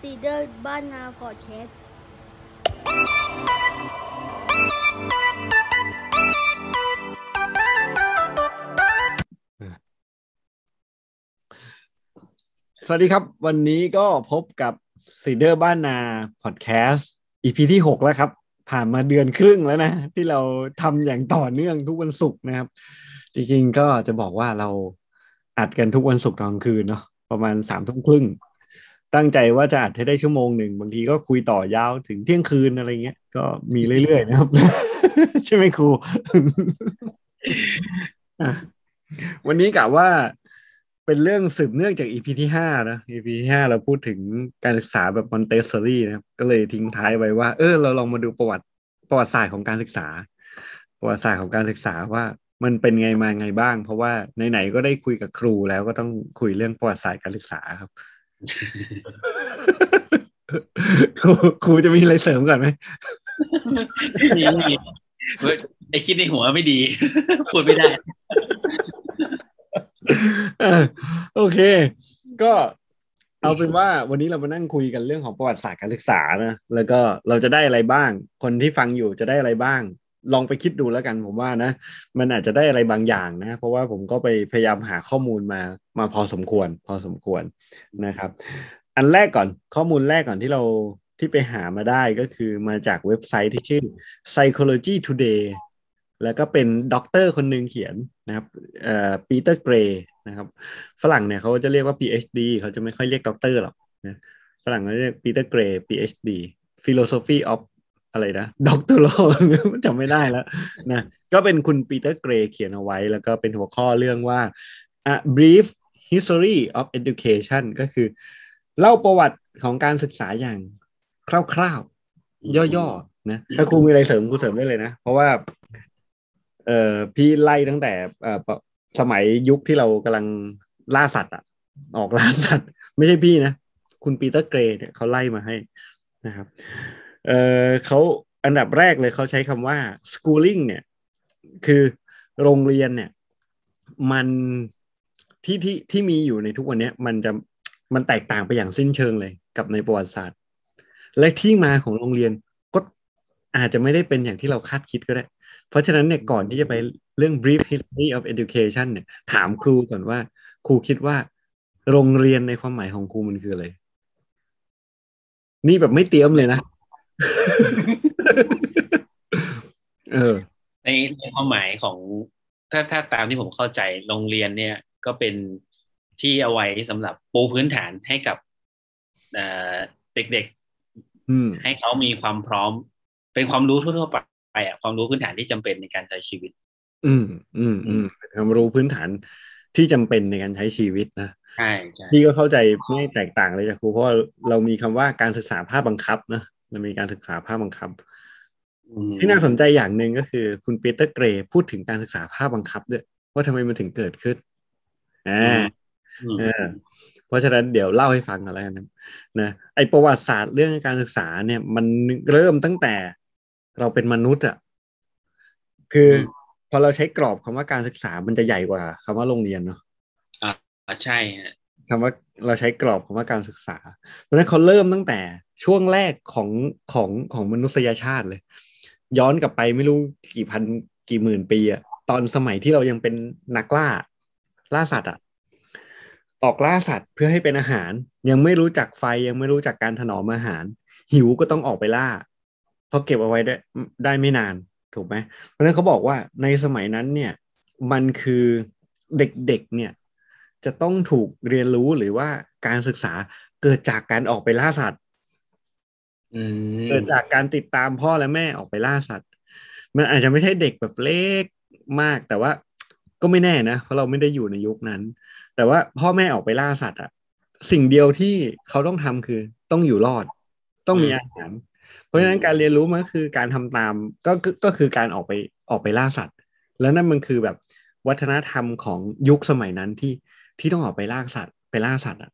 ซีเดอร์บ้านนาพอดแคสต์สวัสดีครับ วันนี้ก็พบกับซีเดอร์บ้านนาพอดแคสต์ EP ที่หกแล้วครับ ผ่านมาเดือนครึ่งแล้วนะ ที่เราทำอย่างต่อเนื่องทุกวันศุกร์นะครับ จริงๆก็จะบอกว่าเราอัดกันทุกวันศุกร์ตอนกลางคืนเนาะประมาณสามทุ่มครึ่ง ตั้งใจว่าจะอัดให้ได้ชั่วโมงหนึ่ง บางทีก็คุยต่อยาวถึงเที่ยงคืนอะไรเงี้ย ก็มีเรื่อยๆนะครับ ใช่ไหมครู วันนี้กะว่าเป็นเรื่องสืบเนื่องจาก EP ที่ห้านะ EP ที่ห้าเราพูดถึงการศึกษาแบบมอนเตสซอรี่นะครับ ก็เลยทิ้งท้ายไว้ว่า เออ เราลองมาดูประวัติประวัติศาสตร์ของการศึกษา ประวัติศาสตร์ของการศึกษาว่ามันเป็นไงมาไงบ้าง เพราะว่าไหนๆก็ได้คุยกับครูแล้วก็ต้องคุยเรื่องประวัติศาสตร์การศึกษาครับ ครูครูจะมีอะไรเสริมก่อนไหมมีมีเว้ยไอคิดในหัวไม่ดีพูดไม่ได้เออโอเค ก็เอาเป็นว่าวันนี้เรามานั่งคุยกันเรื่องของประวัติศาสตร์การศึกษานะแล้วก็เราจะได้อะไรบ้าง คนที่ฟังอยู่จะได้อะไรบ้าง ลองไปคิดดูแล้วกันผมว่านะ มันอาจจะได้อะไรบางอย่างนะ เพราะว่าผมก็ไปพยายามหาข้อมูลมามาพอสมควร พอสมควรนะครับ อันแรกก่อนข้อมูลแรกก่อนที่เราที่ไปหามาได้ก็คือมาจากเว็บไซต์ที่ชื่อ Psychology Today แล้วก็เป็นด็อกเตอร์คนหนึ่งเขียนนะครับเอ่อปีเตอร์เกรย์นะครับ ฝรั่งเนี่ยเขาจะเรียกว่า PhD เขาจะไม่ค่อยเรียกด็อกเตอร์หรอกนะฝรั่งเขาเรียกปีเตอร์เกรย์ PhD Philosophy of อะไรนะด็อกเตอร์จำไม่ได้แล้วนะก็เป็นคุณปีเตอร์เกรย์เขียนเอาไว้ แล้วก็เป็นหัวข้อเรื่องว่า a brief history of education ก็คือ เล่าประวัติของการศึกษาอย่างคร่าวๆ ย่อๆนะถ้าครูมีอะไรเสริมครูเสริมได้เลยนะ เพราะว่า เอ่อพี่ไล่ตั้งแต่เอ่อปสมัยยุคที่เรากำลังล่าสัตว์อะออกล่าสัตว์ ไม่ใช่พี่นะ คุณปีเตอร์เกรย์เนี่ยเขาไล่มาให้นะครับ เออเขาอันดับแรกเลยเขาใช้คำว่า schooling เนี่ย คือโรงเรียนเนี่ย มันที่ที่ที่มีอยู่ในทุกวันนี้มันจะมันแตกต่างไปอย่างสิ้นเชิงเลยกับในประวัติศาสตร์ และที่มาของโรงเรียนก็อาจจะไม่ได้เป็นอย่างที่เราคาดคิดก็ได้ เพราะฉะนั้นเนี่ยก่อนที่จะไปเรื่อง brief history of education เนี่ย ถามครูก่อนว่า ครูคิดว่า โรงเรียนในความหมายของครูมันคืออะไร นี่แบบไม่เตรียมเลยนะ เออ ในในความหมายของถ้าถ้าตามที่ผมเข้าใจโรงเรียนเนี่ย ก็เป็นที่เอาไว้สำหรับปูพื้นฐานให้กับเอ่อเด็กอืมๆให้เขามีความพร้อม เป็นความรู้ทั่วๆไปอะความรู้พื้นฐานที่จำเป็นในการใช้ชีวิต อืม อืมอืมเป็นความรู้พื้นฐานที่จำเป็นในการใช้ชีวิตนะใช่ใช่พี่ก็เข้าใจไม่แตกต่างเลยจากครูเพราะว่าเรามีคำว่าการศึกษาภาคบังคับนะ มันมีการศึกษาภาคบังคับอืมที่น่าสนใจอย่างหนึ่งก็คือ คุณปีเตอร์เกรย์พูดถึงการศึกษาภาคบังคับด้วยว่าทำไมมันถึงเกิดขึ้นอ่าอืมเออเพราะฉะนั้นเดี๋ยวเล่าให้ฟังกันแล้วกันนะนะไอประวัติศาสตร์เรื่องการศึกษาเนี่ยมันเริ่มตั้งแต่เราเป็นมนุษย์อะคืออพอเราใช้กรอบคำว่าการศึกษามันจะใหญ่กว่าคำว่าโรงเรียนเนาะอ่าใช่ฮะ คำว่าเราใช้กรอบคำว่าการศึกษา เพราะฉะนั้นเขาเริ่มตั้งแต่ช่วงแรกของของของมนุษยชาติเลย ย้อนกลับไปไม่รู้กี่พันกี่หมื่นปีอะตอนสมัยที่เรายังเป็นนักล่า ล่าสัตว์อะออกล่าสัตว์เพื่อให้เป็นอาหาร ยังไม่รู้จักไฟยังไม่รู้จักการถนอมอาหาร หิวก็ต้องออกไปล่าเพราะเก็บเอาไว้ได้ได้ไม่นานถูกไหมเพราะฉะนั้นเขาบอกว่าในสมัยนั้นเนี่ย มันคือเด็กๆเนี่ย จะต้องถูกเรียนรู้หรือว่าการศึกษาเกิดจากการออกไปล่าสัตว์อืมเกิดจากการติดตามพ่อและแม่ออกไปล่าสัตว์ มันอาจจะไม่ใช่เด็กแบบเล็กมาก แต่ว่าก็ไม่แน่นะ เพราะเราไม่ได้อยู่ในยุคนั้น แต่ว่าพ่อแม่ออกไปล่าสัตว์อะสิ่งเดียวที่เขาต้องทำคือต้องอยู่รอด ต้องมีอาหาร เพราะฉะนั้นการเรียนรู้มันก็คือการทำตามก็ก็ก็คือการออกไปออกไปล่าสัตว์ แล้วนั่นมันคือแบบวัฒนธรรมของยุคสมัยนั้นที่ ที่ต้องออกไปล่าสัตว์ไปล่าสัตว์อะ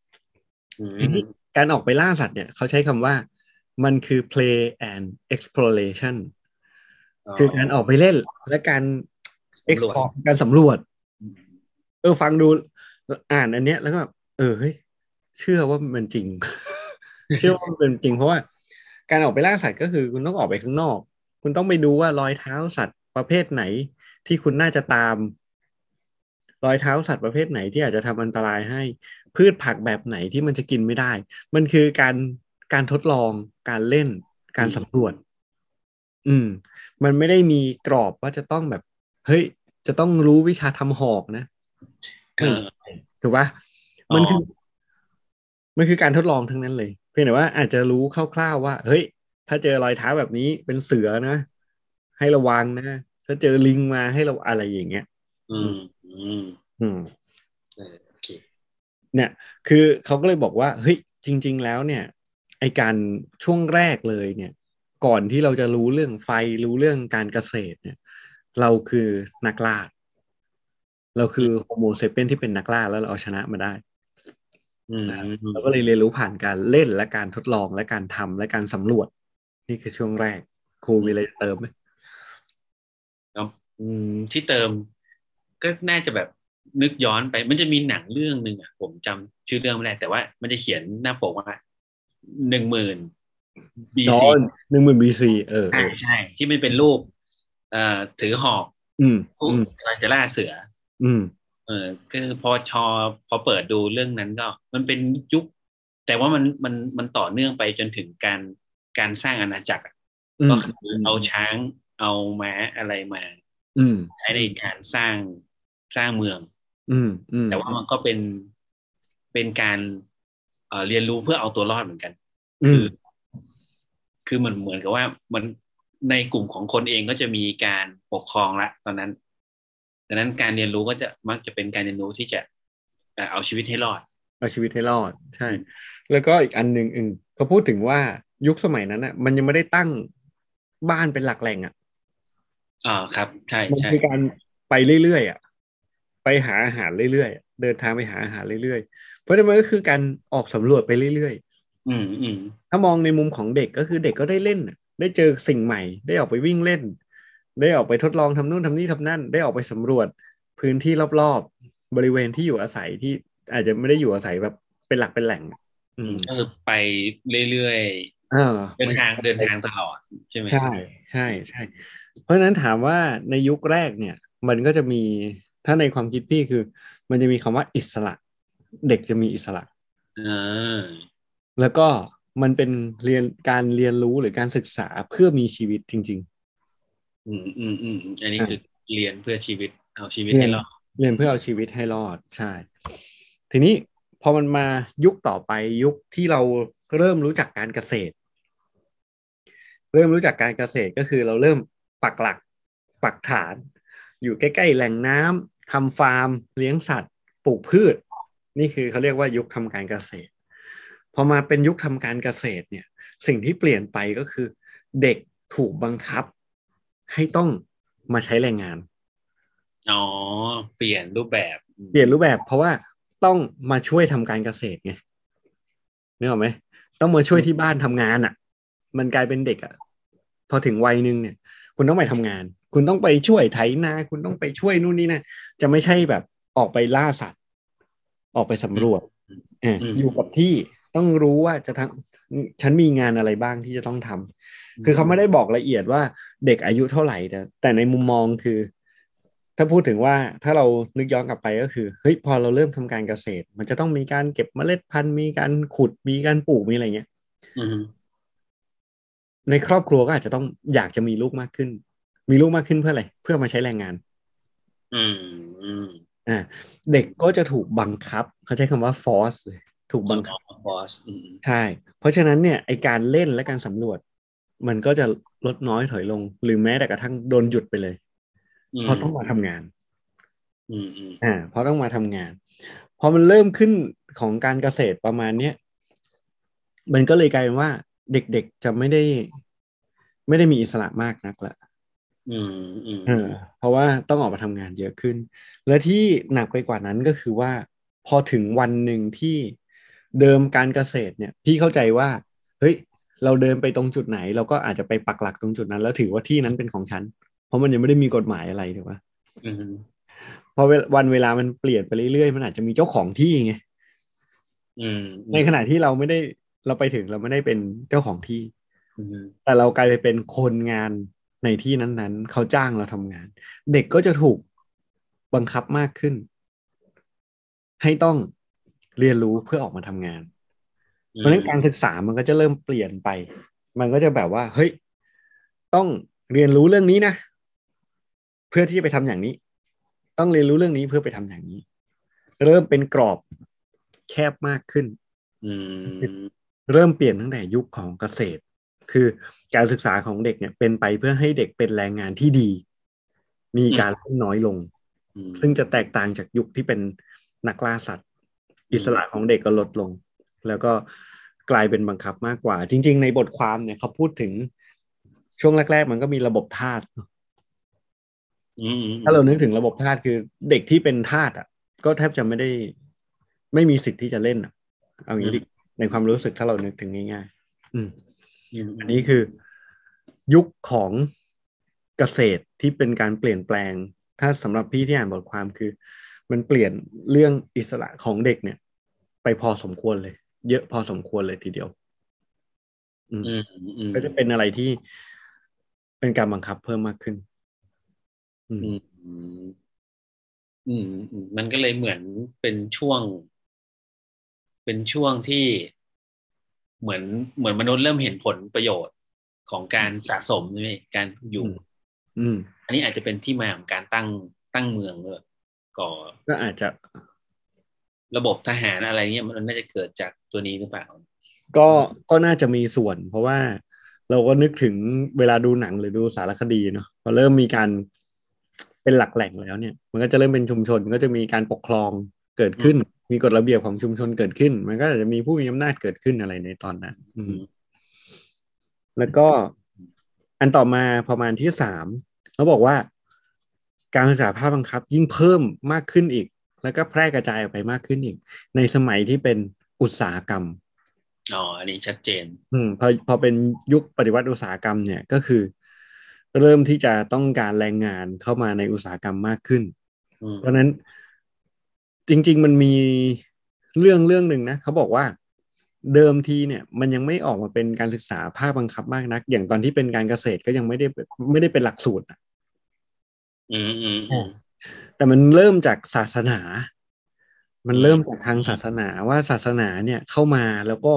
อืมการออกไปล่าสัตว์เนี่ยเขาใช้คำว่ามันคือ play and exploration คือการออกไปเล่นและการ explore การสำรวจ เออฟังดูอ่านอันเนี้ยแล้วก็แบบเออเฮ้ยเชื่อว่ามันจริง เชื่อว่ามันเป็นจริงเพราะว่า การออกไปล่าสัตว์ก็คือคุณต้องออกไปข้างนอก คุณต้องไปดูว่ารอยเท้าสัตว์ประเภทไหน ที่คุณน่าจะตาม รอยเท้าสัตว์ประเภทไหนที่อาจจะทำอันตรายให้ พืชผักแบบไหนที่มันจะกินไม่ได้ มันคือการการทดลองการเล่นการสำรวจ อืม มันไม่ได้มีกรอบว่าจะต้องแบบ เฮ้ย จะต้องรู้วิชาทำหอกนะเอไม่อใช่ถูกปะมันคือ มันคือการทดลองทั้งนั้นเลย เพียงแต่ว่าอาจจะรู้คร่าวๆว่า เฮ้ย ถ้าเจอรอยเท้าแบบนี้เป็นเสือนะให้ระวังนะถ้าเจอลิงมาให้เราอะไรอย่างเงี้ย อืม อืมอืมเออโอเคเนี่ย คือเขาก็เลยบอกว่าเฮ้ยจริง ๆ แล้วเนี่ย ไอการช่วงแรกเลยเนี่ย ก่อนที่เราจะรู้เรื่องไฟรู้เรื่องการเกษตรเนี่ย เราคือนักล่าเราคือโฮโมเซเปียนที่เป็นนักล่าแล้วเราเอาชนะมาได้อืมเราก็เลยเรียนรู้ผ่านการเล่นและการทดลองและการทำและการสำรวจ นี่คือช่วงแรกครูมีอะไรจะเติมไหมครับอืมที่เติม ก็น่าจะแบบนึกย้อนไปมันจะมีหนังเรื่องหนึ่งอะ ผมจำชื่อเรื่องไม่ได้แต่ว่ามันจะเขียนหน้าปกว่าหนึ่งหมื่นบีนอซีนหนึ่งหมื่น BC เออเอใช่อใช่ ที่มันเป็นรูปเอ่อถือหอกอืมผู้อืมกำลังจะล่าเสือ อืม เออคือพอชอพอเปิดดูเรื่องนั้นก็ มันเป็นยุค แต่ว่ามันมันมันต่อเนื่องไปจนถึงการการสร้างอาณาจักรอะอืมก็คือเอาช้างเอาม้าอะไรมาอืมใช้ในการสร้าง สร้างเมืองอืมอืมแต่ว่ามันก็เป็นเป็นการเอ่อเรียนรู้เพื่อเอาตัวรอดเหมือนกันอืคืมอคือมันเหมือนกับว่ามันในกลุ่มของคนเองก็จะมีการปกครองละ ตอนนั้นดังนั้นการเรียนรู้ก็จะมักจะเป็นการเรียนรู้ที่จะเอ่อเอาชีวิตให้รอด เอาชีวิตให้รอด ใช่ แล้วก็อีกอันหนึ่งอึงเขาพูดถึงว่ายุคสมัยนั้นอะ มันยังไม่ได้ตั้งบ้านเป็นหลักแหล่งอะอ่าครับ ใช่มันใช่คือการไปเรื่อยๆอะ ไปหาอาหารเรื่อยๆเดินทางไปหาอาหารเรื่อยๆ เพราะฉะนั้นมันก็คือการออกสำรวจไปเรื่อยๆอืมอืมถ้ามองในมุมของเด็กก็คือเด็กก็ได้เล่นน่ะได้เจอสิ่งใหม่ ได้ออกไปวิ่งเล่น ได้ออกไปทดลองทำนู่นทำนี่ทำนั่น ได้ออกไปสำรวจพื้นที่รอบๆ บริเวณที่อยู่อาศัยที่อาจจะไม่ได้อยู่อาศัยแบบเป็นหลักเป็นแหล่ง อืมก็คือไปเรื่อยเออๆเดินทางเดินทางตลอดใช่ไหมใช่ใช่ใช่ เพราะฉะนั้นถามว่าในยุคแรกเนี่ย มันก็จะมี ถ้าในความคิดพี่คือ มันจะมีคำว่าอิสระ เด็กจะมีอิสระอ่าแล้วก็มันเป็นเรียนการเรียนรู้หรือการศึกษาเพื่อมีชีวิตจริงอืมอืมอืมอันนี้อะคือเรียนเพื่อชีวิต เอาชีวิตเรียนให้รอดๆเรียนเพื่อเอาชีวิตให้รอดใช่ ทีนี้พอมันมายุคต่อไปยุคที่เราเริ่มรู้จักการเกษตร เริ่มรู้จักการเกษตรก็คือเราเริ่มปักหลักปักฐาน อยู่ใกล้ ๆ แหล่งน้ำ ทำฟาร์ม เลี้ยงสัตว์ ปลูกพืช นี่คือเขาเรียกว่ายุคทำการเกษตร พอมาเป็นยุคทำการเกษตรเนี่ย สิ่งที่เปลี่ยนไปก็คือ เด็กถูกบังคับ ให้ต้องมาใช้แรงงาน อ๋อ เปลี่ยนรูปแบบ เปลี่ยนรูปแบบ เพราะว่าต้องมาช่วยทำการเกษตรไงนึกออกไหมต้องมาช่วยที่บ้านทำงานอะ มันกลายเป็นเด็กอะ พอถึงวัยหนึ่งเนี่ย คุณต้องไปทำงาน คุณต้องไปช่วยไถนา คุณต้องไปช่วยนู่นนี่นะจะไม่ใช่แบบออกไปล่าสัตว์ ออกไปสำรวจเอออยู่กับที่ต้องรู้ว่าจะทำฉันมีงานอะไรบ้างที่จะต้องทำคือเขาไม่ได้บอกละเอียดว่าเด็กอายุเท่าไหร่แต่แต่ในมุมมองคือ ถ้าพูดถึงว่าถ้าเรานึกย้อนกลับไปก็คือเฮ้ยพอเราเริ่มทำการเกษตร มันจะต้องมีการเก็บเมล็ดพันธุ์มีการขุดมีการปลูกมีอะไรเงี้ยอืมในครอบครัวก็อาจจะต้องอยากจะมีลูกมากขึ้น มีลูกมากขึ้นเพื่ออะไร เพื่อมาใช้แรงงาน อืมอืมอ่าเด็กก็จะถูกบังคับ เขาใช้คำว่า force เลยถูกบังคับบอสอืมใช่ เพราะฉะนั้นเนี่ยไอการเล่นและการสำรวจ มันก็จะลดน้อยถอยลง หรือแม้แต่กระทั่งโดนหยุดไปเลยเพราะต้องมาทำงานอืมอืมอ่า เพราะต้องมาทำงานพอมันเริ่มขึ้นของการเกษตรประมาณเนี้ยมันก็เลยกลายเป็นว่าเด็กๆจะไม่ได้ ไม่ได้มีอิสระมากนักละ อืมอืมเออเพราะว่าต้องออกมาทำงานเยอะขึ้น และที่หนักไปกว่านั้นก็คือว่า พอถึงวันหนึ่งที่เดิมการเกษตรเนี่ย พี่เข้าใจว่า เฮ้ย เราเดินไปตรงจุดไหน เราก็อาจจะไปปักหลักตรงจุดนั้น แล้วถือว่าที่นั้นเป็นของฉัน เพราะมันยังไม่ได้มีกฎหมายอะไรถูกปะอืมพอเวลาวันเวลามันเปลี่ยนไปเรื่อยๆมันอาจจะมีเจ้าของที่ไงอืมในขณะที่เราไม่ได้เราไปถึงเราไม่ได้เป็นเจ้าของที่อืมแต่เรากลายไปเป็นคนงาน ในที่นั้นๆ เขาจ้างเราทำงาน เด็กก็จะถูกบังคับมากขึ้น ให้ต้องเรียนรู้เพื่อออกมาทำงาน เพราะฉะนั้นการศึกษามันก็จะเริ่มเปลี่ยนไป มันก็จะแบบว่า เฮ้ย ต้องเรียนรู้เรื่องนี้นะ เพื่อที่จะไปทำอย่างนี้ ต้องเรียนรู้เรื่องนี้เพื่อไปทำอย่างนี้ เริ่มเป็นกรอบแคบมากขึ้นอืมเริ่มเปลี่ยนตั้งแต่ยุคของเกษตร คือการศึกษาของเด็กเนี่ยเป็นไปเพื่อให้เด็กเป็นแรงงานที่ดี มีการเล่นน้อยลงอืมซึ่งจะแตกต่างจากยุคที่เป็นนักล่าสัตว์ อิสระของเด็กก็ลดลง แล้วก็กลายเป็นบังคับมากกว่า จริง ๆ ในบทความเนี่ยเขาพูดถึงช่วงแรก ๆ มันก็มีระบบทาสอืมถ้าเรานึกถึงระบบทาสคือเด็กที่เป็นทาสอะ ก็แทบจะไม่ได้ไม่มีสิทธิ์ที่จะเล่นอะ เอางี้ดิในความรู้สึกถ้าเรานึกถึงง่ายๆ อืมม อันนี้คือยุคของเกษตรที่เป็นการเปลี่ยนแปลง ถ้าสำหรับพี่ที่อ่านบทความคือ มันเปลี่ยนเรื่องอิสระของเด็กเนี่ย ไปพอสมควรเลย เยอะพอสมควรเลยทีเดียวอืมอืมอืมก็จะเป็นอะไรที่เป็นการบังคับเพิ่มมากขึ้น อืม อืมอืมอืมมันก็เลยเหมือนเป็นช่วง เป็นช่วงที่ เหมือนเหมือนมนุษย์เริ่มเห็นผลประโยชน์ของการสะสมใช่ไหมการอยู่อืมอืม อันนี้อาจจะเป็นที่มาของการตั้งตั้งเมืองด้วยก่อก็อาจจะระบบทหารอะไรเงี้ยมันน่าจะเกิดจากตัวนี้หรือเปล่า ก็ก็น่าจะมีส่วน เพราะว่าเราก็นึกถึงเวลาดูหนังหรือดูสารคดีเนาะพอเริ่มมีการเป็นหลักแหล่งแล้วเนี่ย มันก็จะเริ่มเป็นชุมชนก็จะมีการปกครองเกิดขึ้น มีกฎระเบียบของชุมชนเกิดขึ้น มันก็อาจจะมีผู้มีอำนาจเกิดขึ้นอะไรในตอนนั้น อืมแล้วก็อันต่อมาประมาณที่สามเขาบอกว่าการศึกษาภาคบังคับ ยิ่งเพิ่มมากขึ้นอีก แล้วก็แพร่กระจายออกไปมากขึ้นอีก ในสมัยที่เป็นอุตสาหกรรมอ๋ออันนี้ชัดเจน อืมพอพอเป็นยุคปฏิวัติอุตสาหกรรมเนี่ยก็คือ เริ่มที่จะต้องการแรงงานเข้ามาในอุตสาหกรรมมากขึ้นอืมเพราะฉะนั้น จริง ๆ มันมีเรื่องเรื่องหนึ่งนะเขาบอกว่าเดิมทีเนี่ยมันยังไม่ออกมาเป็นการศึกษาภาคบังคับมากนัก อย่างตอนที่เป็นการเกษตรก็ยังไม่ได้ไม่ได้เป็นหลักสูตรอะอืมอืมอืมแต่มันเริ่มจากศาสนา มันเริ่มจากทางศาสนาว่าศาสนาเนี่ยเข้ามาแล้วก็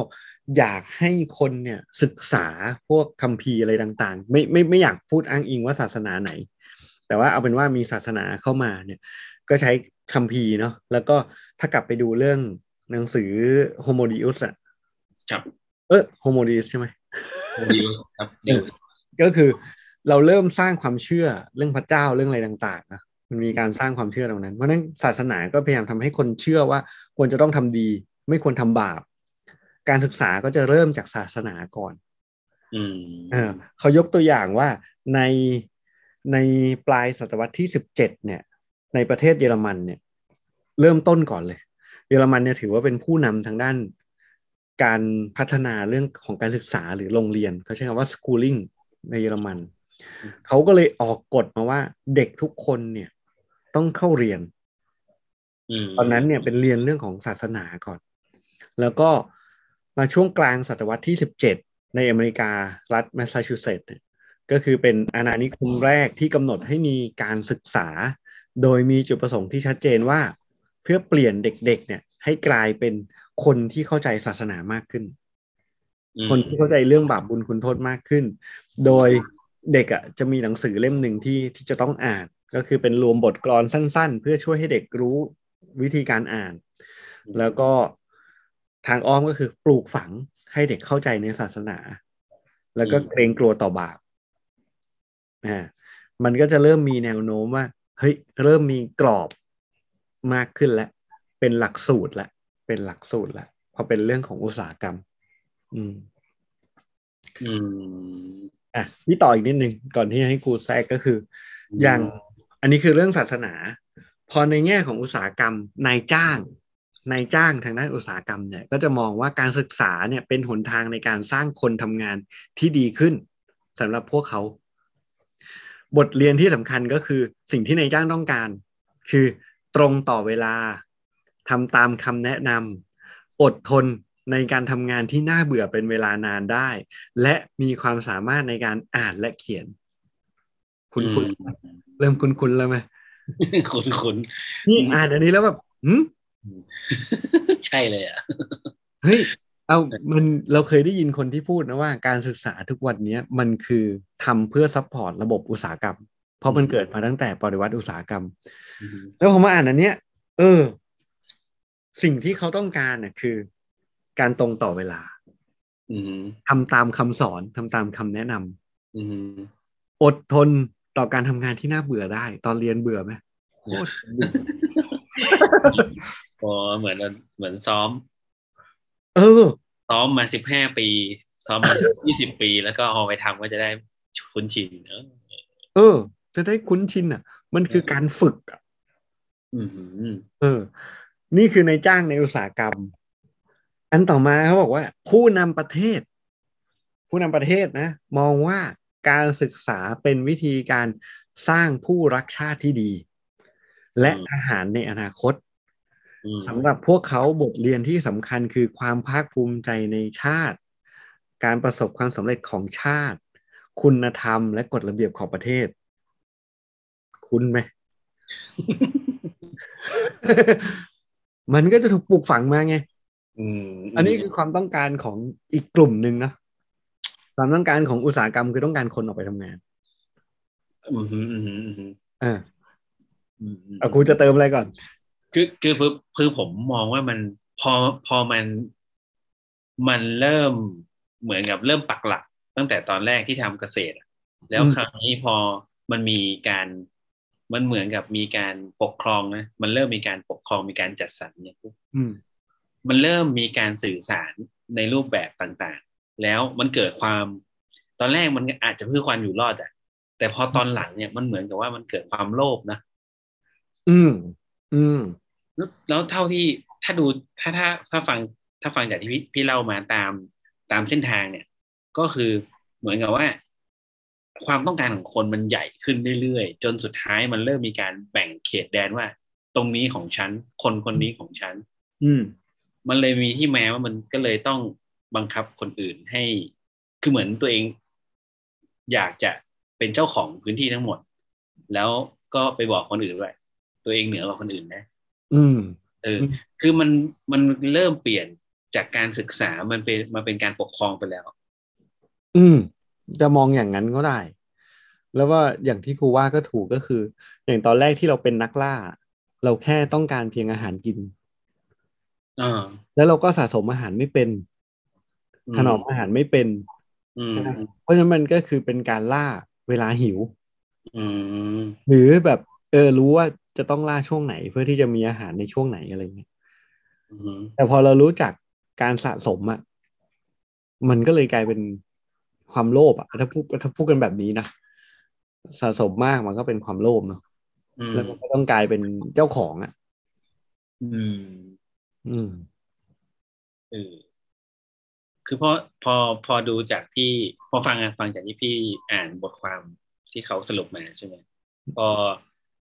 อยากให้คนเนี่ยศึกษาพวกคัมภีร์อะไรต่าง ๆ ไม่ไม่ไม่อยากพูดอ้างอิงว่าศาสนาไหน แต่ว่าเอาเป็นว่ามีศาสนาเข้ามาเนี่ย ก็ใช้คัมภีร์เนาะแล้วก็ถ้ากลับไปดูเรื่องหนังสือ Homo Deus อะครับ เออ Homo Deus ใช่ไหมดีครับเดี๋ยวก็คือเราเริ่มสร้างความเชื่อเรื่องพระเจ้าเรื่องอะไรต่างๆนะมันมีการสร้างความเชื่อตรงนั้น เพราะฉะนั้นศาสนาก็พยายามทำให้คนเชื่อว่าควรจะต้องทำดี ไม่ควรทำบาป การศึกษาก็จะเริ่มจากศาสนาก่อน อืมเออเขายกตัวอย่างว่าในในปลายศตวรรษที่สิบเจ็ดเนี่ย ในประเทศเยอรมันเนี่ย เริ่มต้นก่อนเลย เยอรมันเนี่ยถือว่าเป็นผู้นำทางด้านการพัฒนาเรื่องของการศึกษาหรือโรงเรียนเขาใช้คำว่า schooling ในเยอรมัน เขาก็เลยออกกฎมาว่าเด็กทุกคนเนี่ยต้องเข้าเรียนมตอนนั้นเนี่ยเป็นเรียนเรื่องของศาสนาก่อน แล้วก็มาช่วงกลางศตวรรษที่สิบเจ็ดในอเมริการัฐแมสซาชูเซตส์เนี่ยก็คือเป็นอาณานิคมแรกที่กำหนดให้มีการศึกษา โดยมีจุดประสงค์ที่ชัดเจนว่า เพื่อเปลี่ยนเด็กๆเนี่ย ให้กลายเป็นคนที่เข้าใจศาสนามากขึ้นอืมคนที่เข้าใจเรื่องบาปบุญคุณโทษมากขึ้น โดยเด็กอะจะมีหนังสือเล่มหนึ่งที่ที่จะต้องอ่าน ก็คือเป็นรวมบทกลอนสั้น ๆ เพื่อช่วยให้เด็กรู้วิธีการอ่าน แล้วก็ทางอ้อมก็คือปลูกฝังให้เด็กเข้าใจในศาสนา แล้วก็เกรงกลัวต่อบาปอ่ามันก็จะเริ่มมีแนวโน้มว่า เฮ้ยเริ่มมีกรอบมากขึ้นแล้ว เป็นหลักสูตรแล้วเป็นหลักสูตรแล้วพอเป็นเรื่องของอุตสาหกรรม อืม อืมอะพี่ต่ออีกนิดนึงก่อนที่จะให้ครูแทรกก็คือ อย่างอันนี้คือเรื่องศาสนา พอในแง่ของอุตสาหกรรมนายจ้างนายจ้างทางด้านอุตสาหกรรมเนี่ยก็จะมองว่าการศึกษาเนี่ยเป็นหนทางในการสร้างคนทำงานที่ดีขึ้นสำหรับพวกเขา บทเรียนที่สำคัญก็คือสิ่งที่นายจ้างต้องการ คือตรงต่อเวลาทำตามคำแนะนำอดทนในการทำงานที่น่าเบื่อเป็นเวลานานได้ และมีความสามารถในการอ่านและเขียน คุณคุณอืมเริ่มคุณคุณแล้วไหมคุณคุณนี่อ่านอันนี้แล้วแบบหืมใช่เลยอะเฮ้ย เอามันเราเคยได้ยินคนที่พูดนะว่าการศึกษาทุกวันเนี้ยมันคือทำเพื่อ support ระบบอุตสาหกรรม เพราะมันเกิดมาตั้งแต่ปฏิวัติอุตสาหกรรม แล้วผมมาอ่านอันเนี้ย เออ สิ่งที่เขาต้องการน่ะคือ การตรงต่อเวลาอืมทำตามคำสอนทำตามคำแนะนำอืมอดทนต่อการทำงานที่น่าเบื่อได้ ตอนเรียนเบื่อไหมโคตรเบื่อพอเหมือนเหมือนซ้อม เออซ้อมมาสิบห้าปีซ้อมมายี่สิบปี แล้วก็เอาไปทำก็จะได้คุ้นชินเออเออ จะได้คุ้นชินอะ มันคือการฝึกอะอืมเออ นี่คือในจ้างในอุตสาหกรรม อันต่อมาเขาบอกว่า ผู้นำประเทศ ผู้นำประเทศนะ มองว่าการศึกษาเป็นวิธีการสร้างผู้รักชาติที่ดี และทหารในอนาคตอืม สำหรับพวกเขาบทเรียนที่สำคัญคือความภาคภูมิใจในชาติ การประสบความสำเร็จของชาติ คุณธรรมและกฎระเบียบของประเทศ คุณไหม มันก็จะถูกปลูกฝังมาไงอืมอันนี้คือความต้องการของอีกกลุ่มหนึ่งนะความต้องการของอุตสาหกรรมคือต้องการคนออกไปทำงาน อืมอืมอืมอืมอ่าอืมเอาคุณจะเติมอะไรก่อน คือคือคือคือผมมองว่ามันพอพอมันมันเริ่มเหมือนกับเริ่มปักหลัก ตั้งแต่ตอนแรกที่ทำเกษตรอะแล้วอืมคราวนี้พอมันมีการมันเหมือนกับมีการปกครองนะมันเริ่มมีการปกครองมีการจัดสรรเนี่ยปุ๊บอืมมันเริ่มมีการสื่อสารในรูปแบบต่างๆ แล้วมันเกิดความ ตอนแรกมันอาจจะเพื่อความอยู่รอดอะแต่พอตอนหลังเนี่ยมันเหมือนกับว่ามันเกิดความโลภนะอืม อืมแล้ว แล้วเท่าที่ถ้าดูถ้าถ้าถ้าฟังถ้าฟังจากที่พี่พี่เล่ามาตามตามเส้นทางเนี่ย ก็คือเหมือนกับว่า ความต้องการของคนมันใหญ่ขึ้นเรื่อยๆ จนสุดท้ายมันเริ่มมีการแบ่งเขตแดนว่า ตรงนี้ของฉัน คนคนนี้ของฉัน อืม มันเลยมีที่แม้ว่ามันก็เลยต้องบังคับคนอื่นให้ คือเหมือนตัวเอง อยากจะเป็นเจ้าของพื้นที่ทั้งหมด แล้วก็ไปบอกคนอื่นว่าตัวเองเหนือกว่าคนอื่นนะ อืมเอออืมคือมันมันเริ่มเปลี่ยนจากการศึกษามันเป็นมาเป็นการปกครองไปแล้ว อืม จะมองอย่างนั้นก็ได้ แล้วว่าอย่างที่ครูว่าก็ถูกก็คือ อย่างตอนแรกที่เราเป็นนักล่า เราแค่ต้องการเพียงอาหารกินอ่าแล้วเราก็สะสมอาหารไม่เป็น ถนอมอาหารไม่เป็นอืมใช่ไหมเพราะฉะนั้นมันก็คือเป็นการล่าเวลาหิวอืมหรือแบบ เออรู้ว่า จะต้องล่าช่วงไหนเพื่อที่จะมีอาหารในช่วงไหนอะไรเงี้ยอืมแต่พอเรารู้จักการสะสมอะมันก็เลยกลายเป็นความโลภอะถ้าพูดถ้าพูดกันแบบนี้นะสะสมมากมันก็เป็นความโลภเนาะอืมแล้วมันก็ต้องกลายเป็นเจ้าของอะ อืม อืมเออคือพอพอพอดูจากที่พอฟังอะฟังจากที่พี่อ่านบทความที่เขาสรุปมาใช่ไหมพอ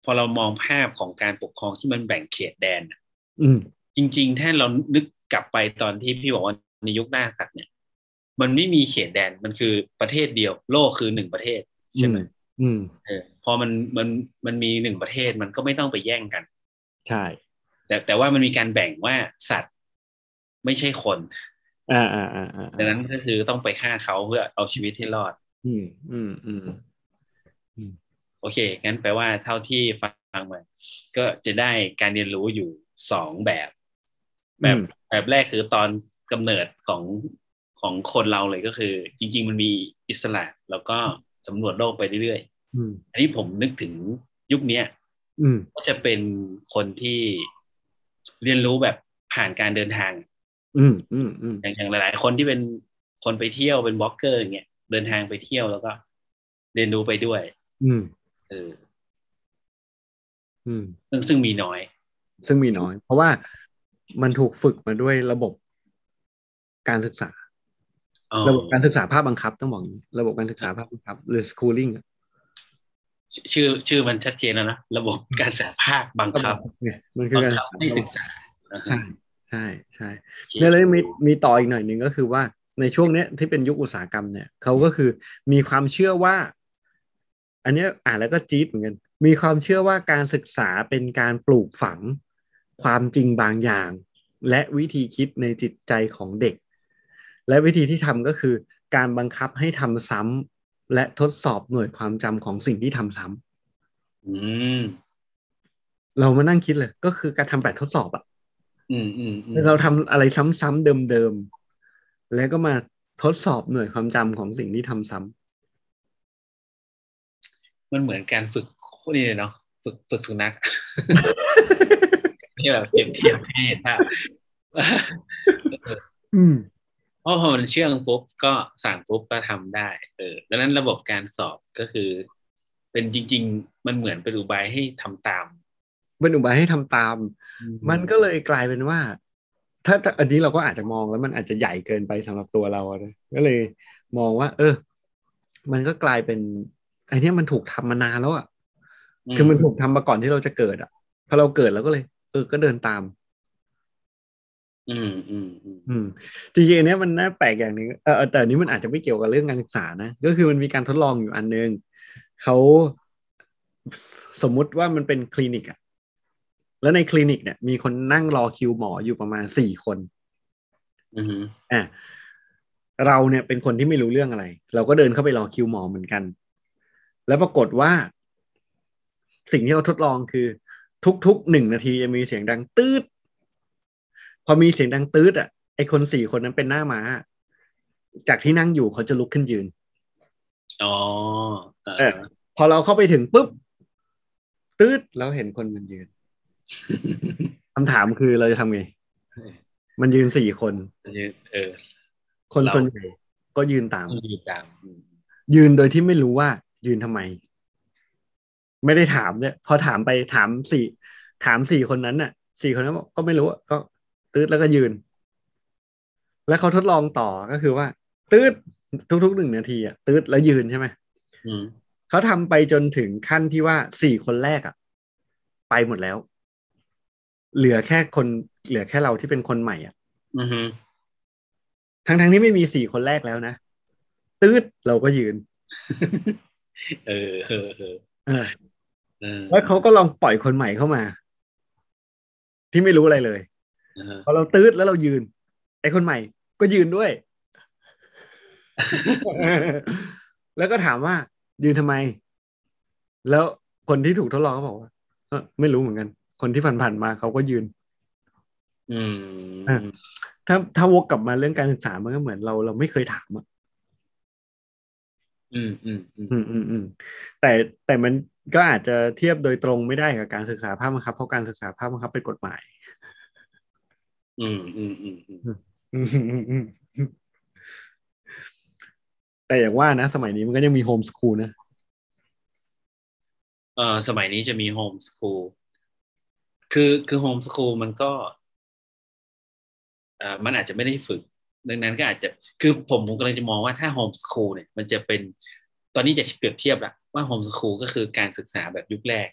พอเรามองภาพของการปกครองที่มันแบ่งเขตแดนอะอืมจริง ๆ ถ้าเรานึกกลับไปตอนที่พี่บอกว่าในยุคหน้าสัตว์เนี่ย มันไม่มีเขตแดนมันคือประเทศเดียว โลกคือหนึ่งประเทศใช่ไหมอืมเออพอมันมันมันมีหนึ่งประเทศมันก็ไม่ต้องไปแย่งกัน ใช่ แต่แต่ว่ามันมีการแบ่งว่าสัตว์ไม่ใช่คน อ่าอ่าอ่าอ่าดังนั้นก็คือต้องไปฆ่าเขาเพื่อเอาชีวิตให้รอด อืมอืมอืม โอเคงั้นแปลว่าเท่าที่ฟังมาก็จะได้การเรียนรู้อยู่สองแบบ แบบแบบแรกคือตอนกำเนิดของของคนเราเลยก็คือ จริง ๆ มันมีอิสระ แล้วก็สำรวจโลกไปเรื่อยอืมๆอันนี้ผมนึกถึงยุคเนี้ยอืมก็จะเป็นคนที่เรียนรู้แบบผ่านการเดินทาง อืมอืมอืมอย่างอย่างหลาย ๆ คนที่เป็นคนไปเที่ยวเป็นบล็อกเกอร์อย่างเงี้ยเดินทางไปเที่ยวแล้วก็ เรียนรู้ไปด้วย อืม เอออืมซึ่งซึ่งมีน้อย ซึ่งมีน้อย เพราะว่ามันถูกฝึกมาด้วยระบบการศึกษาอ๋อระบบการศึกษาภาคบังคับต้องบอกอย่างนี้ระบบการศึกษาภาคบังคับ หรือ schooling อะชื่อชื่อมันชัดเจนแล้วนะ ระบบการศึกษาภาคบังคับเนี่ยมันคือบังการคับให้ศึกษาใช่ใช่ใช่เนี่ยแล้วมีมีต่ออีกหน่อยหนึ่งก็คือว่าในช่วงเนี้ยที่เป็นยุคอุตสาหกรรมเนี่ยเขาก็คือมีความเชื่อว่า อันเนี้ยอ่านแล้วก็จี๊ดเหมือนกัน มีความเชื่อว่าการศึกษาเป็นการปลูกฝังความจริงบางอย่าง และวิธีคิดในจิตใจของเด็ก และวิธีที่ทำก็คือ การบังคับให้ทำซ้ำและทดสอบหน่วยความจำของสิ่งที่ทำซ้ำอืมเรามานั่งคิดเลย ก็คือการทำแบบทดสอบอะอืมอืมอืมเราทำอะไรซ้ำๆเดิมๆแล้วก็มาทดสอบหน่วยความจำของสิ่งที่ทำซ้ำ มันเหมือนการฝึกนี่เลยเนาะฝึกฝึกสุนัขที่แบบเปรียบเทียบให้เห็นภาพอืมเพราะพอมันเชื่องปุ๊บก็สั่งปุ๊บก็ทำได้ เออดังนั้นระบบการสอบก็คือ เป็นจริง ๆ มันเหมือนเป็นอุบายให้ทำตามเป็นอุบายให้ทำตาม มันก็เลยกลายเป็นว่าถ้าถ้าอันนี้เราก็อาจจะมองแล้วมันอาจจะใหญ่เกินไปสำหรับตัวเราอะนะก็เลยมองว่า เออ มันก็กลายเป็น ไอเนี้ยมันถูกทำมานานแล้วอะคือมันถูกทำมาก่อนที่เราจะเกิดอะพอเราเกิดเราก็เลย เออก็เดินตาม อืมอืมอืมอืมจริงๆอันเนี้ยมันน่าแปลกอย่างหนึงเออแต่อันนี้มันอาจจะไม่เกี่ยวกับเรื่องการศึกษานะก็คือมันมีการทดลองอยู่อันนึงเขาสมมุติว่ามันเป็นคลินิกอะแล้วในคลินิกเนี่ยมีคนนั่งรอคิวหมออยู่ประมาณสี่คนอืมอะเราเนี่ยเป็นคนที่ไม่รู้เรื่องอะไร เราก็เดินเข้าไปรอคิวหมอเหมือนกัน แล้วปรากฏว่า สิ่งที่เขาทดลองคือ ทุกๆหนึ่งนาทีจะมีเสียงดังตืดพอมีเสียงดังตืดอะไอคนสี่คนนั้นเป็นหน้าม้าจากที่นั่งอยู่เขาจะลุกขึ้นยืนอ๋อเออพอเราเข้าไปถึงปุ๊บตืดแล้วเห็นคนมันยืนคำถามคือเราจะทำไง มันยืนสี่คนเออ คนเราส่วนใหญ่ก็ยืนตามต้องยืนตามอืมยืนโดยที่ไม่รู้ว่า ยืนทำไม ไม่ได้ถามเนี่ยพอถามไปถามสี่ถามสี่คนนั้นน่ะสี่คนนั้นบอกก็ไม่รู้อะก็ตืดแล้วก็ยืน แล้วเขาทดลองต่อก็คือว่า ตืดทุกๆหนึ่งนาทีอะตืดแล้วยืนใช่ไหมอืมเขาทำไปจนถึงขั้นที่ว่าสี่คนแรกอะ ไปหมดแล้ว เหลือแค่คน เหลือแค่เราที่เป็นคนใหม่อะอืมทั้งทั้งๆที่ไม่มีสี่คนแรกแล้วนะตืดเราก็ยืน เออเออเออเออเออแล้วเขาก็ลองปล่อยคนใหม่เข้ามา ที่ไม่รู้อะไรเลยเออพอเราตืดแล้วเรายืน ไอ้คนใหม่ ก็ยืนด้วย แล้วก็ถามว่า ยืนทำไม แล้วคนที่ถูกทดลองก็บอกว่าเออไม่รู้เหมือนกัน คนที่ผ่านๆมาเขาก็ยืน อืมเออถ้าถ้าวกกลับมาเรื่องการศึกษามันก็เหมือนเราเราไม่เคยถามอะ อืมอืมอืมอืมอืมอืมแต่แต่มันก็อาจจะเทียบโดยตรงไม่ได้กับการศึกษาภาคบังคับเพราะการศึกษาภาคบังคับเป็นกฎหมายอืมอืมอืมอืมอืมอืมอืมอืมแต่อย่างว่านะ สมัยนี้มันก็ยังมีโฮมสคูลนะเออสมัยนี้จะมีโฮมสคูลคือคือโฮมสคูลมันก็เอ่อมันอาจจะไม่ได้ฝึก ดังนั้นก็อาจจะคือผมผมกำลังจะมองว่าถ้าโฮมสคูลเนี่ยมันจะเป็นตอนนี้จะเปรียบเทียบละว่าโฮมสคูลก็คือการศึกษาแบบยุคแรก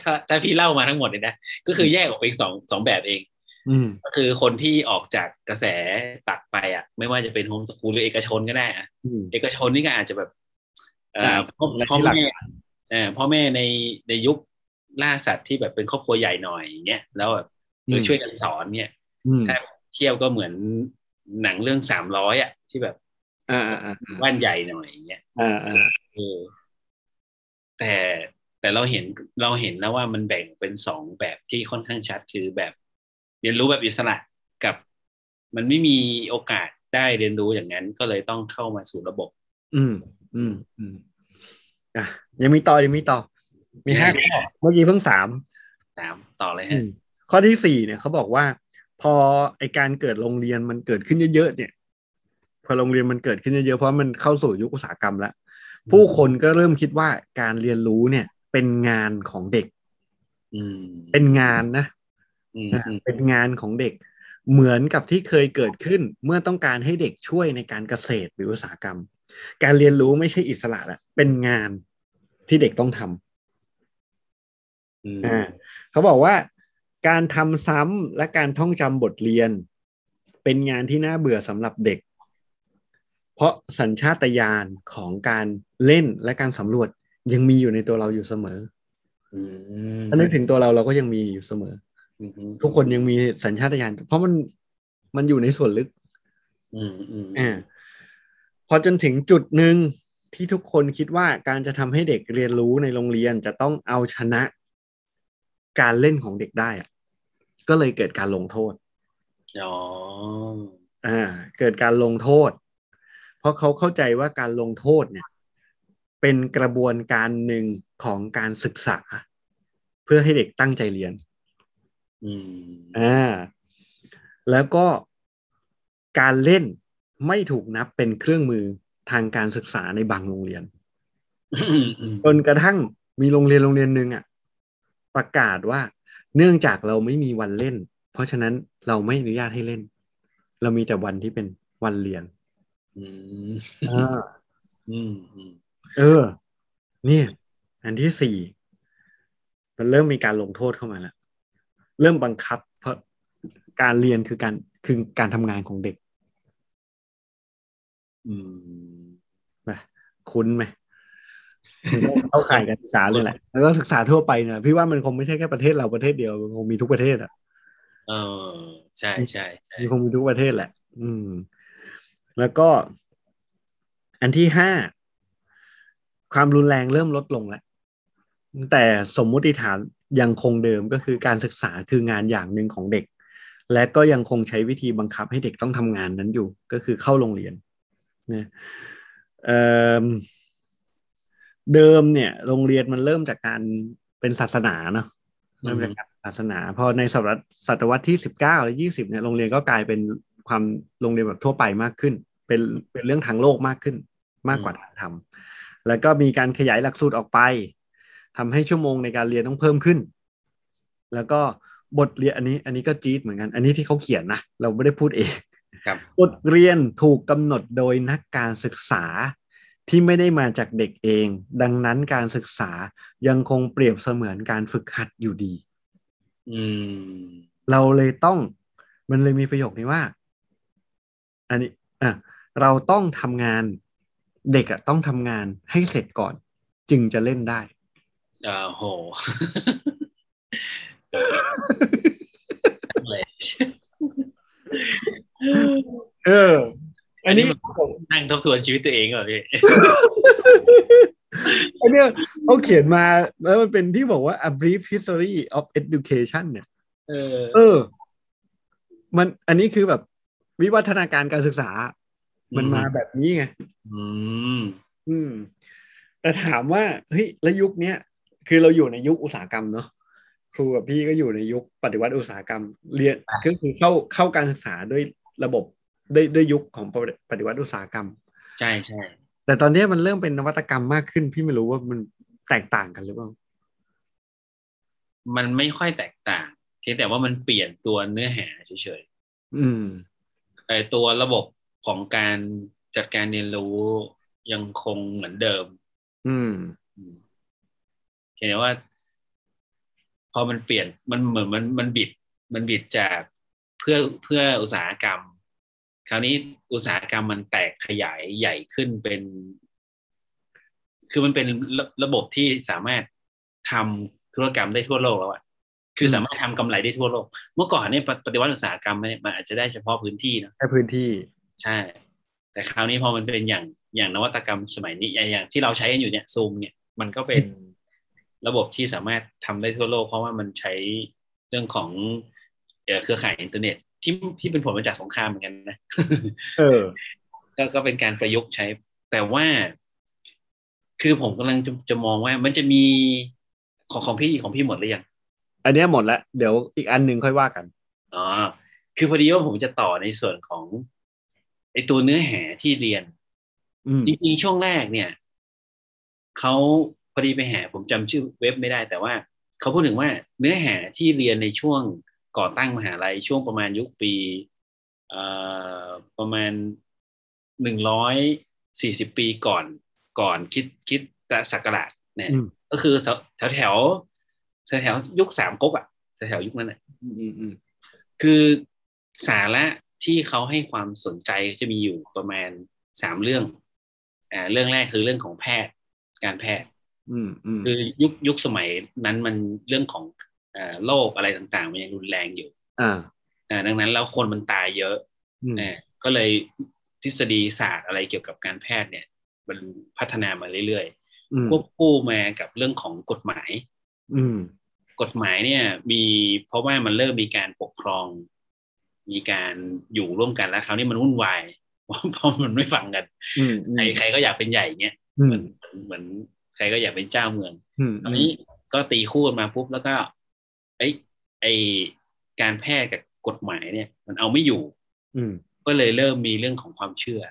ถ้าถ้าพี่เล่ามาทั้งหมดเนี่ยนะ ก็คือแยกออกเป็นสองสองแบบเองอืมก็คือคนที่ออกจากกระแสตักไปอะ ไม่ว่าจะเป็นโฮมสคูลหรือเอกชนก็ได้อะอืมเอกชนนี่ก็อาจจะแบบเอ่ออ่าพ่อและพ่อที่หลักแม่เอ่อพ่อแม่ในในยุคล่าสัตว์ที่แบบเป็นครอบครัวใหญ่หน่อยอย่างเงี้ยแล้วแบบเออช่วยกันสอนเนี่ยอืมถ้าเทียบก็เหมือน หนังเรื่องสามร้อยอะ ที่แบบอ่าอ่าอ่าบ้านใหญ่หน่อยอย่างเงี้ยอ่าอ่าเออแต่แต่เราเห็นเราเห็นแล้วว่ามันแบ่งเป็นสองแบบที่ค่อนข้างชัดคือแบบ เรียนรู้แบบอิสระกับ มันไม่มีโอกาสได้เรียนรู้อย่างนั้นก็เลยต้องเข้ามาสู่ระบบ อืม อืมอืมอะยังมีต่อยังมีต่อ มีห้าข้อเมื่อกี้เพิ่งสามตามต่อเลยอืฮะมข้อที่สี่เนี่ยเขาบอกว่า พอไอการเกิดโรงเรียนมันเกิดขึ้นเยอะๆเนี่ย พอโรงเรียนมันเกิดขึ้นเยอะๆเพราะมันเข้าสู่ยุคอุตสาหกรรมแล้วผู้คนก็เริ่มคิดว่าการเรียนรู้เนี่ย เป็นงานของเด็กอืมเป็นงานนะอืมอะอืมเป็นงานของเด็ก เหมือนกับที่เคยเกิดขึ้นเมื่อต้องการให้เด็กช่วยในการเกษตรหรืออุตสาหกรรม การเรียนรู้ไม่ใช่อิสระละเป็นงานที่เด็กต้องทำอืมอ่าเขาบอกว่า การทำซ้ำและการท่องจำบทเรียน เป็นงานที่น่าเบื่อสำหรับเด็ก เพราะสัญชาตญาณของการเล่นและการสำรวจยังมีอยู่ในตัวเราอยู่เสมออืมถ้านึกถึงตัวเราเราก็ยังมีอยู่เสมออืมอืมทุกคนยังมีสัญชาตญาณเพราะมันมันอยู่ในส่วนลึกอืมอืมอ่าพอจนถึงจุดหนึ่งที่ทุกคนคิดว่าการจะทำให้เด็กเรียนรู้ในโรงเรียนจะต้องเอาชนะการเล่นของเด็กได้อะ ก็เลยเกิดการลงโทษอ๋ออ่า เกิดการลงโทษ เพราะเขาเข้าใจว่าการลงโทษเนี่ย เป็นกระบวนการหนึ่งของการศึกษา เพื่อให้เด็กตั้งใจเรียน อืมอ่า แล้วก็การเล่นไม่ถูกนับเป็นเครื่องมือทางการศึกษาในบางโรงเรียนอืมอืมจนกระทั่งมีโรงเรียนโรงเรียนหนึ่งอะ ประกาศว่า เนื่องจากเราไม่มีวันเล่น เพราะฉะนั้นเราไม่อนุญาตให้เล่น เรามีแต่วันที่เป็นวันเรียนอืมอ่าอืมอืมเออ เนี่ย อันที่สี่มันเริ่มมีการลงโทษเข้ามาแล้วเริ่มบังคับ เพราะการเรียนคือการคือการทำงานของเด็ก อืมนะคุ้นไหม เข้าข่ายการศึกษาเลยแหละ แล้วก็ศึกษาทั่วไปนะพี่ว่ามันคงไม่ใช่แค่ประเทศเราประเทศเดียวมันคงมีทุกประเทศอะเออใช่ใช่ใช่มันคงมีทุกประเทศแหละ อืม แล้วก็ อันที่ห้าความรุนแรงเริ่มลดลงแล้วแต่สมมุติฐานยังคงเดิมก็คือการศึกษาคืองานอย่างหนึ่งของเด็ก และก็ยังคงใช้วิธีบังคับให้เด็กต้องทำงานนั้นอยู่ ก็คือเข้าโรงเรียนนะ เอ่อเดิมเนี่ย โรงเรียนมันเริ่มจากการเป็นศาสนาเนาะเริ่มจากการศาสนา พอในศตวรรษศตวรรษที่สิบเก้าและยี่สิบเนี่ยโรงเรียนก็กลายเป็นความโรงเรียนแบบทั่วไปมากขึ้น เป็นเป็นเรื่องทางโลกมากขึ้น มากกว่าทางธรรมแล้วก็มีการขยายหลักสูตรออกไปทำให้ชั่วโมงในการเรียนต้องเพิ่มขึ้น แล้วก็บทเรียนอันนี้ อันนี้ก็จี๊ดเหมือนกัน อันนี้ที่เขาเขียนนะเราไม่ได้พูดเองครับบทเรียนถูกกำหนดโดยนักการศึกษา ที่ไม่ได้มาจากเด็กเอง ดังนั้นการศึกษายังคงเปรียบเสมือนการฝึกหัดอยู่ดี อืม เราเลยต้อง มันเลยมีประโยคนี้ว่า อันนี้อะเราต้องทำงานเด็กอะต้องทำงานให้เสร็จก่อน จึงจะเล่นได้อ่าโหเลยเออ อันนี้นั่งทบทวนชีวิตตัวเองเหรอพี่อันเนี้ยเขาเขียนมาแล้วมันเป็นที่บอกว่า a brief history of education เนี่ย เออ เออ มันอันนี้คือแบบวิวัฒนาการการศึกษา มันมาแบบนี้ไง อืม อืม แต่ถามว่าเฮ้ยแล้วยุคเนี้ยคือเราอยู่ในยุคอุตสาหกรรมเนาะครูกับพี่ก็อยู่ในยุคปฏิวัติอุตสาหกรรม เรียนก็คือเข้าเข้าการศึกษาด้วยระบบ ด้วยด้วยยุคของปฏิวัติอุตสาหกรรม ใช่ใช่แต่ตอนนี้มันเริ่มเป็นนวัตกรรมมากขึ้น พี่ไม่รู้ว่ามันแตกต่างกันหรือเปล่า มันไม่ค่อยแตกต่างเพียงแต่ว่ามันเปลี่ยนตัวเนื้อหาเฉยอืมๆแต่ตัวระบบของการจัดการเรียนรู้ยังคงเหมือนเดิมอืมอืมเห็นว่า พอมันเปลี่ยนมันเหมือนมันมันบิด มันบิดจากเพื่อเพื่ออุตสาหกรรม คราวนี้อุตสาหกรรมมันแตกขยายใหญ่ขึ้นเป็น คือมันเป็นระระบบที่สามารถทำธุรกรรมได้ทั่วโลกแล้วอะคือสามารถทำกำไรได้ทั่วโลก เมื่อก่อนเนี่ยปปฏิวัติอุตสาหกรรมเนี่ยมันอาจจะได้เฉพาะพื้นที่เนอะแค่พื้นที่ ใช่ แต่คราวนี้พอมันเป็นอย่างอย่างนวัตกรรมสมัยนี้อย่างอย่างที่เราใช้กันอยู่เนี่ยซูมเนี่ยมันก็เป็นระบบที่สามารถทำได้ทั่วโลก เพราะว่ามันใช้เรื่องของเอ่อเครือข่ายอินเทอร์เน็ตที่ที่เป็นผลมาจากสงครามเหมือนกันนะเออ ก็ก็เป็นการประยุกต์ใช้ แต่ว่า คือผมกำลังจะจะมองว่ามันจะมีของของพี่ของพี่หมดหรือยังอันเนี้ยหมดแล้ว เดี๋ยวอีกอันหนึ่งค่อยว่ากันอ๋อคือพอดีว่าผมจะต่อในส่วนของไอตัวเนื้อหาที่เรียนอืมจริงๆช่วงแรกเนี่ยเขาพอดีไปหาผมจำชื่อเว็บไม่ได้ แต่ว่าเขาพูดถึงว่าเนื้อหาที่เรียนในช่วง ก่อตั้งมหาลัยช่วงประมาณยุคปีเอ่อประมาณหนึ่งร้อยสี่สิบปีก่อนก่อนคิดคิดศักราชเนี่ยอืมก็คือแถวแถวแถวแถวยุคสามก๊กอะแถวๆยุคนั้นแหละอืมอืมอืมคือสาระที่เขาให้ความสนใจจะมีอยู่ประมาณสามเรื่อง อ่า เรื่องแรกคือเรื่องของแพทย์ การแพทย์อืมอืมคือยุคยุคสมัยนั้นมันเรื่องของอ่า โรคอะไรต่างๆ มันยังรุนแรงอยู่อ่าอ่าดังนั้นแล้วคนมันตายเยอะอืมอ่าก็เลยทฤษฎีศาสตร์อะไรเกี่ยวกับการแพทย์เนี่ย มันพัฒนามาเรื่อยอืมๆควบคู่มากับเรื่องของกฎหมาย อืมกฎหมายเนี่ย มีเพราะว่ามันเริ่มมีการปกครอง มีการอยู่ร่วมกันแล้วคราวนี้มันวุ่นวายเพราะมันไม่ฟังกันอืมอืมใครใครก็อยากเป็นใหญ่เงี้ยอืเหมมือนเหมือนใครก็อยากเป็นเจ้าเมืองอืมตอนนี้ก็ตีคู่กันมาปุ๊บแล้วก็ ไอ้ไอการแพทย์กับกฎหมายเนี่ย มันเอาไม่อยู่ อืมก็เลยเริ่มมีเรื่องของความเชื่อ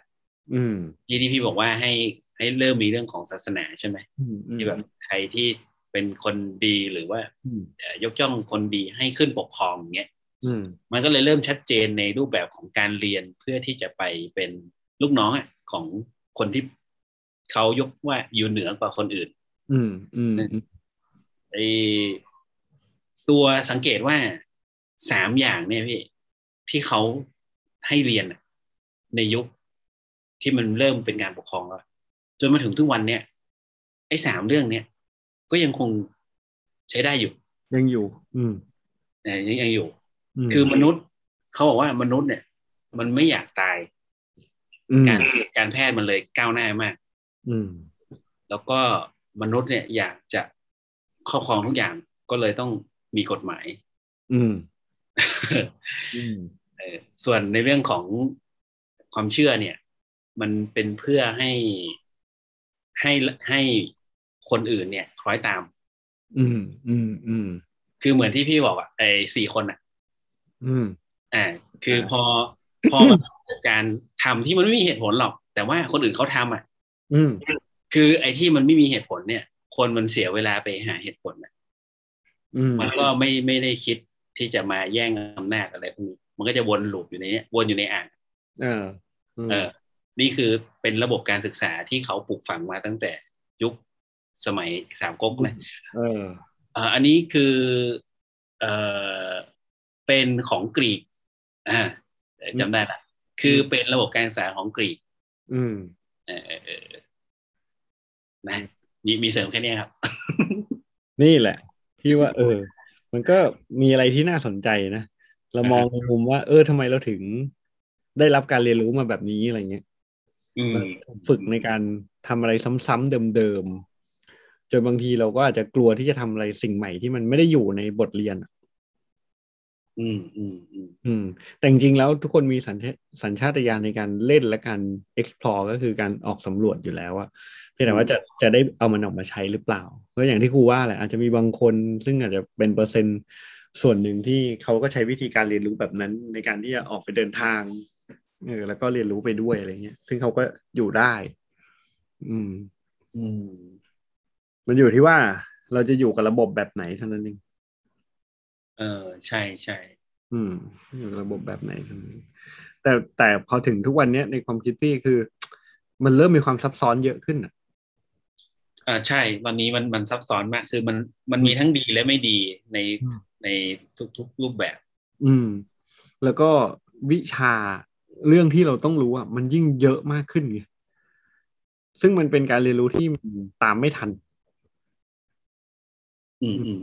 อืมที่ที่พี่บอกว่าให้ให้เริ่มมีเรื่องของศาสนาใช่ไหมอืมอืมที่แบบใครที่เป็นคนดีหรือว่าอืมเอ่อยกย่องคนดีให้ขึ้นปกครองอย่างเงี้ยอืมมันก็เลยเริ่มชัดเจนในรูปแบบของการเรียนเพื่อที่จะไปเป็นลูกน้องอะของคนที่เขายกว่าอยู่เหนือกว่าคนอื่น อืมอืมไอ ตัวสังเกตว่าสามอย่างเนี่ยพี่ที่เขาให้เรียนอะในยุคที่มันเริ่มเป็นการปกครองแล้วจนมาถึงทุกวันเนี่ยไอ้สามเรื่องเนี่ยก็ยังคงใช้ได้อยู่ ยังอยู่ อืมเอ่อยังยังอยู่มคือมนุษย์เขาบอกว่ามนุษย์เนี่ย มันไม่อยากตายอืมการการแพทย์มันเลยก้าวหน้ามาก อืม แล้วก็มนุษย์เนี่ยอยากจะครอบครองทุกอย่างก็เลยต้อง มีกฎหมาย อืมอืมเออส่วนในเรื่องของความเชื่อเนี่ย มันเป็นเพื่อให้ให้ให้คนอื่นเนี่ย คล้อยตาม อืม อืม อืม คือเหมือนที่พี่บอกอะไอ้สี่คนอะอืม อ่า คืออ่าพอพอมันเกิดการทำที่มันไม่มีเหตุผลหรอก แต่ว่าคนอื่นเขาทำอะ อืม คือไอ้ที่มันไม่มีเหตุผลเนี่ย คนมันเสียเวลาไปหาเหตุผลน่ะอื มมันก็ไม่ไม่ได้คิดที่จะมาแย่งอำนาจอะไรพวกนี้มันก็จะวนลูปอยู่ในเนี้ยวนอยู่ในอ่างเออมเออ นี่คือเป็นระบบการศึกษาที่เขาปลูกฝังมาตั้งแต่ยุคสมัยสามก๊กนะเออเอ่ออันนี้คือเอ่อเป็นของกรีกอ่าจำได้ละคือเป็นระบบการศึกษาของกรีก อืมเออเออเออนะมีมีเสริมแค่เนี้ยครับ นี่แหละ พี่ว่า เออ มันก็มีอะไรที่น่าสนใจนะเรามองในมุมว่า เออทำไมเราถึงได้รับการเรียนรู้มาแบบนี้อะไรเงี้ยอืมฝึกในการทำอะไรซ้ำๆเดิมๆจนบางทีเราก็อาจจะกลัวที่จะทำอะไรสิ่งใหม่ที่มันไม่ได้อยู่ในบทเรียนอะ อืมอืมอืมอืมแต่จริงๆแล้วทุกคนมีสัญชาสัญชาตญาณในการเล่นและการ explore ก็คือการออกสำรวจอยู่แล้วอะเพียงแต่ว่าจะจะได้เอามันออกมาใช้หรือเปล่าก็อย่างที่ครูว่าแหละอาจจะมีบางคนซึ่งอาจจะเป็นเปอร์เซ็นต์ส่วนหนึ่งที่เขาก็ใช้วิธีการเรียนรู้แบบนั้น ในการที่จะออกไปเดินทางเออแล้วก็เรียนรู้ไปด้วยอะไรเงี้ย ซึ่งเขาก็อยู่ได้ อืม อืม มันอยู่ที่ว่าเราจะอยู่กับระบบแบบไหนเท่านั้นเอง เออใช่ใช่อืมอยู่กับระบบแบบไหนเท่านั้นเองแต่แต่พอถึงทุกวันเนี้ยในความคิดพี่คือ มันเริ่มมีความซับซ้อนเยอะขึ้นอะอ่าใช่ตอนนี้มันมันซับซ้อนมากคือมันมันมีทั้งดีและไม่ดีในอืมในทุกๆรูปแบบ อืม แล้วก็วิชาเรื่องที่เราต้องรู้อะ มันยิ่งเยอะมากขึ้นไงซึ่งมันเป็นการเรียนรู้ที่มันตามไม่ทัน อืมอืม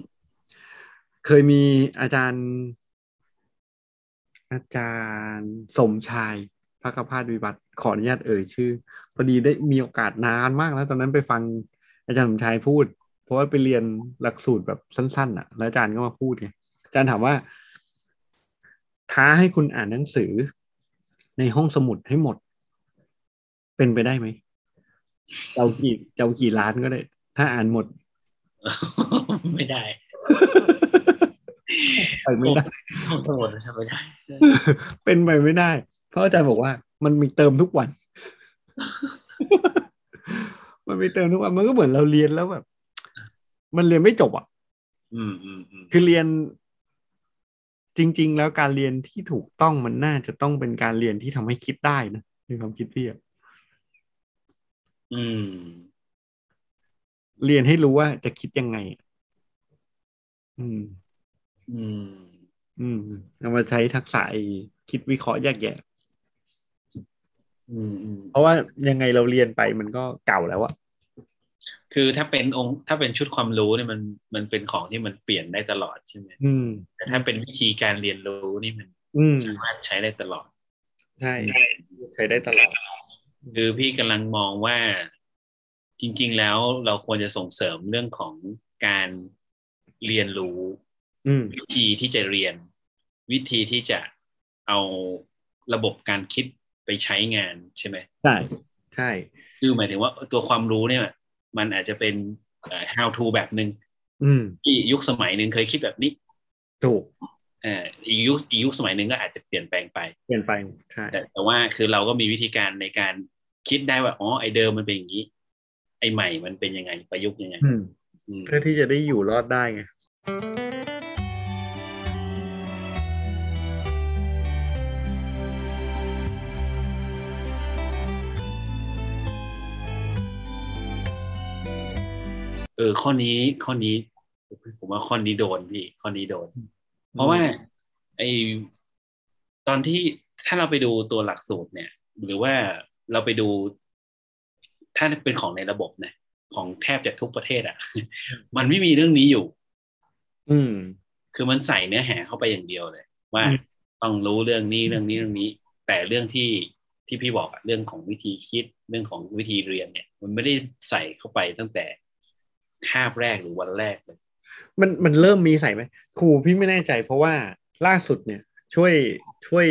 เคยมีอาจารย์ อาจารย์สมชายพระกพาสวิวัฒน์ขออนุญาตเอ่ยชื่อ พอดีได้มีโอกาสนานมากแล้ว ตอนนั้นไปฟังอาจารย์สมชายพูด เพราะว่าไปเรียนหลักสูตรแบบสั้นๆอะ แล้วอาจารย์ก็มาพูดไงอาจารย์ถามว่า ท้าให้คุณอ่านหนังสือในห้องสมุดให้หมด เป็นไปได้ไหมเรากี่เรากี่ล้านก็ได้ ถ้าอ่านหมด ไม่ได้ ไปไม่ได้ทั้งหมดทำไม่ได้ เป็นไปไม่ได้ เพราะอาจารย์บอกว่า มันมีเติมทุกวัน มันมีเติมทุกวัน มันก็เหมือนเราเรียนแล้วแบบ มันเรียนไม่จบอะ อืมอืมอืมคือเรียน จริง ๆ แล้วการเรียนที่ถูกต้องมันน่าจะต้องเป็นการเรียนที่ทำให้คิดได้นะในความคิดพี่อะอืม เรียนให้รู้ว่าจะคิดยังไงอะอืม อืม อืมเอามาใช้ทักษะไอ้คิดวิเคราะห์แยกแยะอืมอืมเพราะว่ายังไงเราเรียนไปมันก็เก่าแล้วอะคือถ้าเป็นองค์ถ้าเป็นชุดความรู้เนี่ยมันมันเป็นของที่มันเปลี่ยนได้ตลอดใช่ไหมอืมแต่ถ้าเป็นวิธีการเรียนรู้นี่มันอืมสามารถใช้ได้ตลอด ใช่ใช้ได้ตลอด คือพี่กำลังมองว่าจริง ๆ แล้วเราควรจะส่งเสริมเรื่องของการเรียนรู้อืม วิธีที่จะเรียน วิธีที่จะเอาระบบการคิดไปใช้งานใช่ไหมใช่ใช่คือหมายถึงว่าตัวความรู้เนี่ย มันอาจจะเป็นเอ่อ how to แบบหนึ่งอืมที่ยุคสมัยหนึ่งเคยคิดแบบนี้ ถูกเอ่ออีกยุคอีกยุคสมัยหนึ่งก็อาจจะเปลี่ยนแปลงไป เปลี่ยนไปใช่แต่แต่ว่าคือเราก็มีวิธีการในการคิดได้ว่าอ๋อไอเดิมมันเป็นอย่างนี้ ไอใหม่มันเป็นยังไงประยุกต์ยังไงอืมอืมเพื่อที่จะได้อยู่รอดได้ไง เออ ข้อนี้ข้อนี้ ผมว่าข้อนี้โดนพี่ข้อนี้โดน เพราะว่าไอตอนที่ถ้าเราไปดูตัวหลักสูตรเนี่ย หรือว่าเราไปดู ถ้าเป็นของในระบบเนี่ยของแทบจะทุกประเทศอะ มันไม่มีเรื่องนี้อยู่ อืม คือมันใส่เนื้อหาเข้าไปอย่างเดียวเลย ว่าอืมต้องรู้เรื่องนี้เรื่องนี้เรื่องนี้ แต่เรื่องที่ที่พี่บอกอะเรื่องของวิธีคิดเรื่องของวิธีเรียนเนี่ย มันไม่ได้ใส่เข้าไปตั้งแต่ คาบแรกหรือวันแรกเลยมันมันเริ่มมีใส่ไหมครูพี่ไม่แน่ใจ เพราะว่าล่าสุดเนี่ย ช่วยช่วย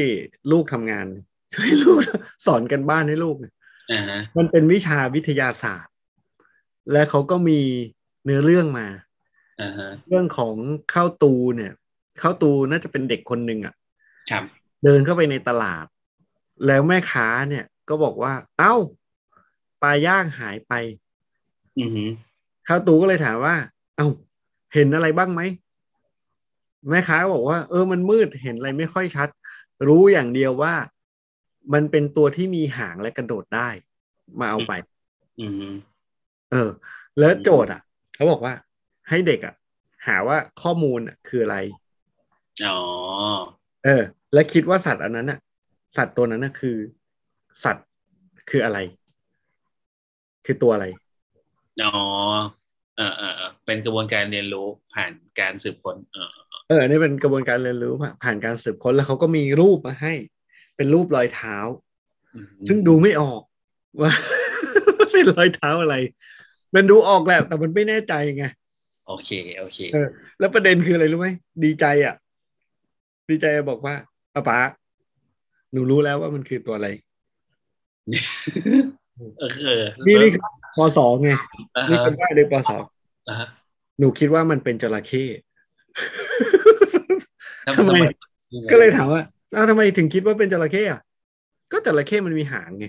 ลูกทำงาน ช่วยลูกสอนกันบ้านให้ลูกเนี่ยอ่าฮะมันเป็นวิชาวิทยาศาสตร์ และเขาก็มีเนื้อเรื่องมาอ่าฮะเรื่องของข้าวตูเนี่ยข้าวตูน่าจะเป็นเด็กคนหนึ่งอะครับเดินเข้าไปในตลาด แล้วแม่ค้าเนี่ยก็บอกว่า เอ้าปลาย่างหายไป อือฮึ ข้าวตูก็เลยถามว่า เอ้าเห็นอะไรบ้างไหมแม่ค้าก็บอกว่า เออมันมืดเห็นอะไรไม่ค่อยชัด รู้อย่างเดียวว่ามันเป็นตัวที่มีหางและกระโดดได้ มาเอาไปอือฮึเออ แล้วโจทย์อะ เขาบอกว่า ให้เด็กอะ หาว่าข้อมูลอะ คืออะไรอ๋อเออ และคิดว่าสัตว์อันนั้นอะ สัตว์ตัวนั้นน่ะคือ สัตว์คืออะไร คือตัวอะไร อ๋อเออเออเออเป็นกระบวนการเรียนรู้ผ่านการสืบค้นเออเอออันนี่เป็นกระบวนการเรียนรู้ผ่านผ่านการสืบค้นแล้วเขาก็มีรูปมาให้ เป็นรูปรอยเท้าอือฮึซึ่งดูไม่ออกว่าเป็นรอยเท้าอะไร มันดูออกแหละแต่มันไม่แน่ใจไงโอเคโอเคเออแล้วประเด็นคืออะไรรู้ไหมดีใจอะ ดีใจบอกว่าป้าป๋าหนูรู้แล้วว่ามันคือตัวอะไร เออเออนี่นี่คือ ปสองไงอ่านี่ฮะเป็นได้เลยปสองอ่าฮะหนูคิดว่ามันเป็นจระเข้แล้วทำไมนก็เลยถามว่าอ้าวทำไมถึงคิดว่าเป็นจระเข้อะ ก็จระเข้มันมีหางไง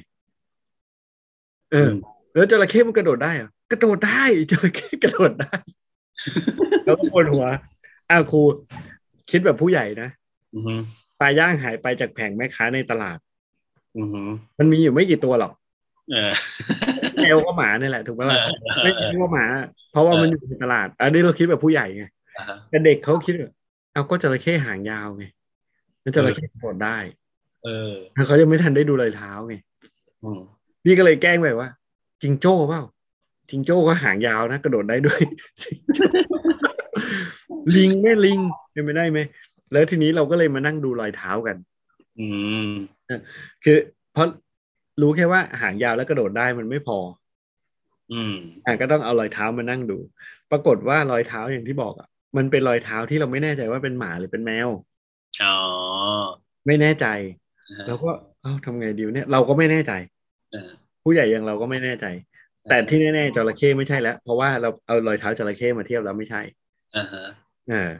เออ แล้วจระเข้มันกระโดดได้เหรอกระโดดได้จระเข้กระโดดได้ แล้วก็ปวดหัว อ้าวครู คิดแบบผู้ใหญ่นะอือฮึปลาย่างหายไปจากแผงแม่ค้าในตลาดอือฮึมันมีอยู่ไม่กี่ตัวหรอกเออ แมวก็หมาเนี่ยแหละถูกไหมล่ะเออไม่ใช่ว่าหมา เพราะว่ามันอยู่ในตลาด อันนี้เราคิดแบบผู้ใหญ่ไงอ่าฮะแต่เด็กเขาคิดว่าเอาก็จระเข้หางยาวไงแล้วจระเข้กระโดดได้ เออแล้วเขายังไม่ทันได้ดูรอยเท้าไงอืมพี่ก็เลยแกล้งไปว่าจิงโจ้เปล่าจิงโจ้ก็หางยาวนะกระโดดได้ด้วยจิงโจ้ลิงแม่ลิงเป็นไปได้ไหมแล้วทีนี้เราก็เลยมานั่งดูรอยเท้ากัน อืมคือเพราะ รู้แค่ว่าหางยาวแล้วกระโดดได้มันไม่พอ อืมอะก็ต้องเอารอยเท้ามานั่งดู ปรากฏว่ารอยเท้าอย่างที่บอกอะมันเป็นรอยเท้าที่เราไม่แน่ใจว่าเป็นหมาหรือเป็นแมวอ๋อไม่แน่ใจอ่าฮะเราก็เอ้าทำไงดีวะเนี่ยเราก็ไม่แน่ใจเออผู้ใหญ่อย่างเราก็ไม่แน่ใจ แต่ที่แน่ๆจระเข้ไม่ใช่แล้ว เพราะว่าเราเอารอยเท้าจระเข้มาเทียบแล้วไม่ใช่อ่าฮะอ่า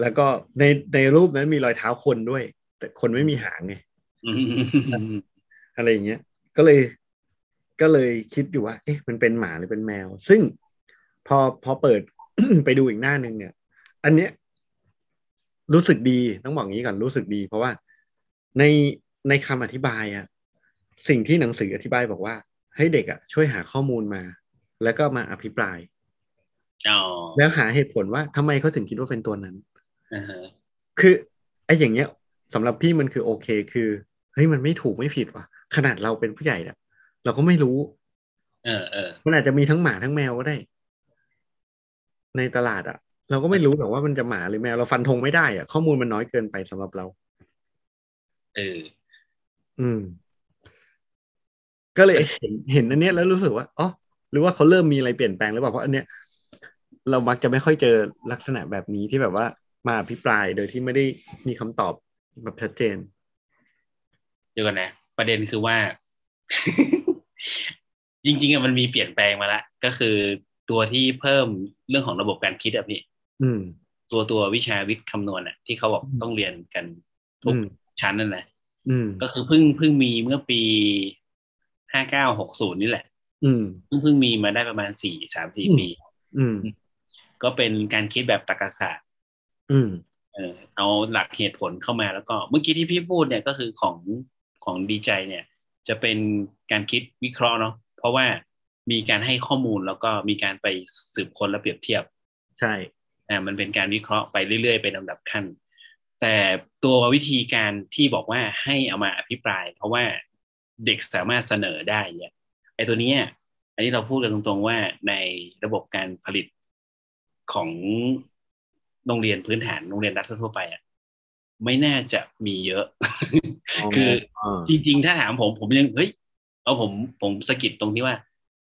แล้วก็ในในรูปนั้นมีรอยเท้าคนด้วย แต่คนไม่มีหางไง อืมอะไรอย่างเงี้ย ก็เลยก็เลยคิดอยู่ว่า เอ๊ะ มันเป็นหมาหรือเป็นแมว ซึ่งพอพอเปิดไปดูอีกหน้าหนึ่งเนี่ย อันเนี้ยรู้สึกดีต้องบอกงี้ก่อนรู้สึกดี เพราะว่าในในคำอธิบายอะสิ่งที่หนังสืออธิบายบอกว่า ให้เด็กอะช่วยหาข้อมูลมา แล้วก็มาอภิปรายอ๋อแล้วหาเหตุผลว่าทำไมเขาถึงคิดว่าเป็นตัวนั้นอ่าฮะคือไอ้อย่างเงี้ยสำหรับพี่มันคือโอเค คือเฮ้ยมันไม่ถูกไม่ผิดว่ะ ขนาดเราเป็นผู้ใหญ่เนี่ยเราก็ไม่รู้ เออเออมันอาจจะมีทั้งหมาทั้งแมวก็ได้ ในตลาดอะเราก็ไม่รู้หรอกว่ามันจะหมาหรือแมวเราฟันธงไม่ได้อะข้อมูลมันน้อยเกินไปสำหรับเรา เออ อืม ก็เลยเห็นเห็นอันเนี้ยแล้วรู้สึกว่าอ๋อหรือว่าเขาเริ่มมีอะไรเปลี่ยนแปลงหรือเปล่าเพราะอันเนี้ยเรามักจะไม่ค่อยเจอลักษณะแบบนี้ที่แบบว่ามาอภิปรายโดยที่ไม่ได้มีคำตอบแบบชัดเจน เดี๋ยวก่อนนะ ประเด็นคือว่า จริงๆอะมันมีเปลี่ยนแปลงมาแล้วก็คือตัวที่เพิ่มเรื่องของระบบการคิดอะพี่อืมตัวตัววิชาวิทย์คำนวณอะที่เขาบอกอืมต้องเรียนกันทุกอืมชั้นนั่นแหละอืมก็คือเพิ่งเพิ่งมีเมื่อปีห้าเก้าหกศูนย์นี่แหละ อืมเพิ่งเพิ่งมีมาได้ประมาณสี่สามสี่อืมปี อืม ก็เป็นการคิดแบบตรรกศาสตร์ อืม เออเอาหลักเหตุผลเข้ามาแล้วก็ เมื่อกี้ที่พี่พูดเนี่ยก็คือของ ของดีใจเนี่ยจะเป็นการคิดวิเคราะห์เนาะเพราะว่ามีการให้ข้อมูลแล้วก็มีการไปสืบค้นและเปรียบเทียบ ใช่อ่ามันเป็นการวิเคราะห์ไปเรื่อยๆเป็นลำดับขั้น แต่ตัววิธีการที่บอกว่าให้เอามาอภิปราย เพราะว่าเด็กสามารถเสนอได้เนี่ยไอ้ตัวเนี้ยอันนี้เราพูดกันตรงๆว่าในระบบการผลิตของโรงเรียนพื้นฐานโรงเรียนรัฐทั่วไปอะ ไม่น่าจะมีเยอะ คือาจริงๆ ถ้าถามผมผมยังเฮ้ยเอาผมผมสะกิดตรงที่ว่า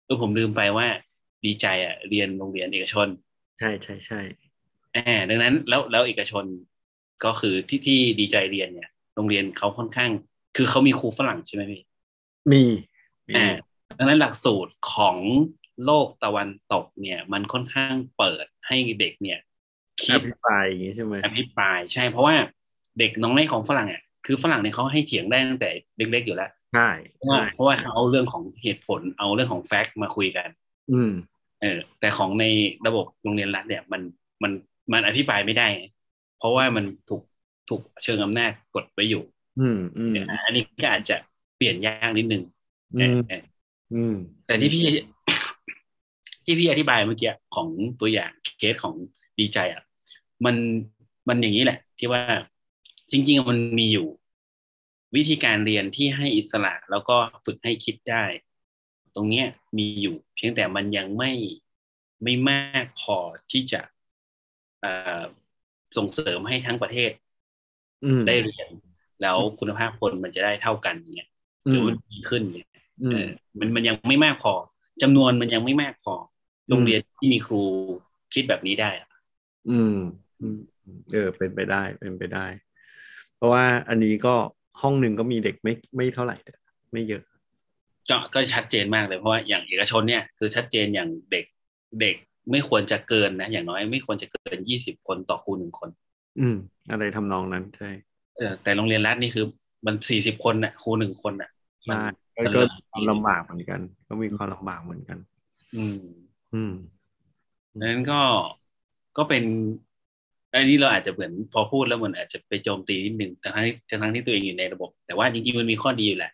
เออผมลืมไปว่าดีใจอะเรียนโรงเรียนเอกชน ใช่ใช่ใช่อ่าดังนั้นแล้วแล้วเอกชนก็คือที่ที่ดีใจเรียนเนี่ย โรงเรียนเขาค่อนข้าง คือเขามีครูฝรั่งใช่ไหมพี่ มีมีอ่าดังนั้นหลักสูตรของโลกตะวันตกเนี่ย มันค่อนข้างเปิดให้เด็กเนี่ยคิอดภิปรายอย่างงี้ใช่ไหมอภิปรายใช่เพราะว่า เด็กน้องในของฝรั่งอะคือฝรั่งเนี่ยเขาให้เถียงได้ตั้งแต่เล็กๆอยู่แล้วใช่เพราะว่าใช่เพราะว่าเขาเอาเรื่องของเหตุผลเอาเรื่องของแฟกต์มาคุยกัน อืม เออ แต่ของในระบบโรงเรียนรัฐเนี่ย มันมันมันอภิปรายไม่ได้ไงเพราะว่ามันถูกถูกเชิงอำนาจกดไว้อยู่ อืมอืมอันนี้ก็อาจจะเปลี่ยนยากนิดนึงอืเอมอเอออืมแต่ที่พี่ที่พี่อธิบายเมื่อกี้ของตัวอย่างเคสของดีใจอะ มันมันอย่างนี้แหละ ที่ว่า จริงๆอะมันมีอยู่ วิธีการเรียนที่ให้อิสระแล้วก็ฝึกให้คิดได้ ตรงเนี้ยมีอยู่ เพียงแต่มันยังไม่ไม่มากพอที่จะเอ่อส่งเสริมให้ทั้งประเทศอืมได้เรียน แล้วคุณภาพคนมันจะได้เท่ากันอย่างเงี้ยหอืรือมมันดีขึ้นเนี่ยอืเอมอมันมันยังไม่มากพอจำนวนมันยังไม่มากพอโรงเรียนที่มีครูคิดแบบนี้ได้อะอืมอืมเออ เป็นไปได้เป็นไปได้เพ ราะว่าอันนี้ก็ห้องหนึ่งก็มีเด็กไม่ไม่เท่าไหร่เนี่ยไม่เยอะ ก็ก็ชัดเจนมากเลยเพราะว่าอย่างเอกชนเนี่ยคือชัดเจนอย่างเด็กเด็กไม่ควรจะเกินนะอย่างน้อยไม่ควรจะเกินยี่สิบคนต่อครูหนึ่งคน อืม อะไรทำนองนั้นใช่เออแต่โรงเรียนรัฐนี่คือมันสี่สิบคนน่ะครูหนึ่งคนน่ะใช่มันแล้วก็มันความลำบากเหมือนกัน ก็มีความลำบากเหมือนกัน อืม อืมดังนั้นก็ก็เป็น อันนี้เราอาจจะเหมือนพอพูดแล้วมันอาจจะไปโจมตีนิดนึงทั้งที่ทั้งที่ตัวเองอยู่ในระบบ แต่ว่าจริงๆมันมีข้อดีอยู่แหละ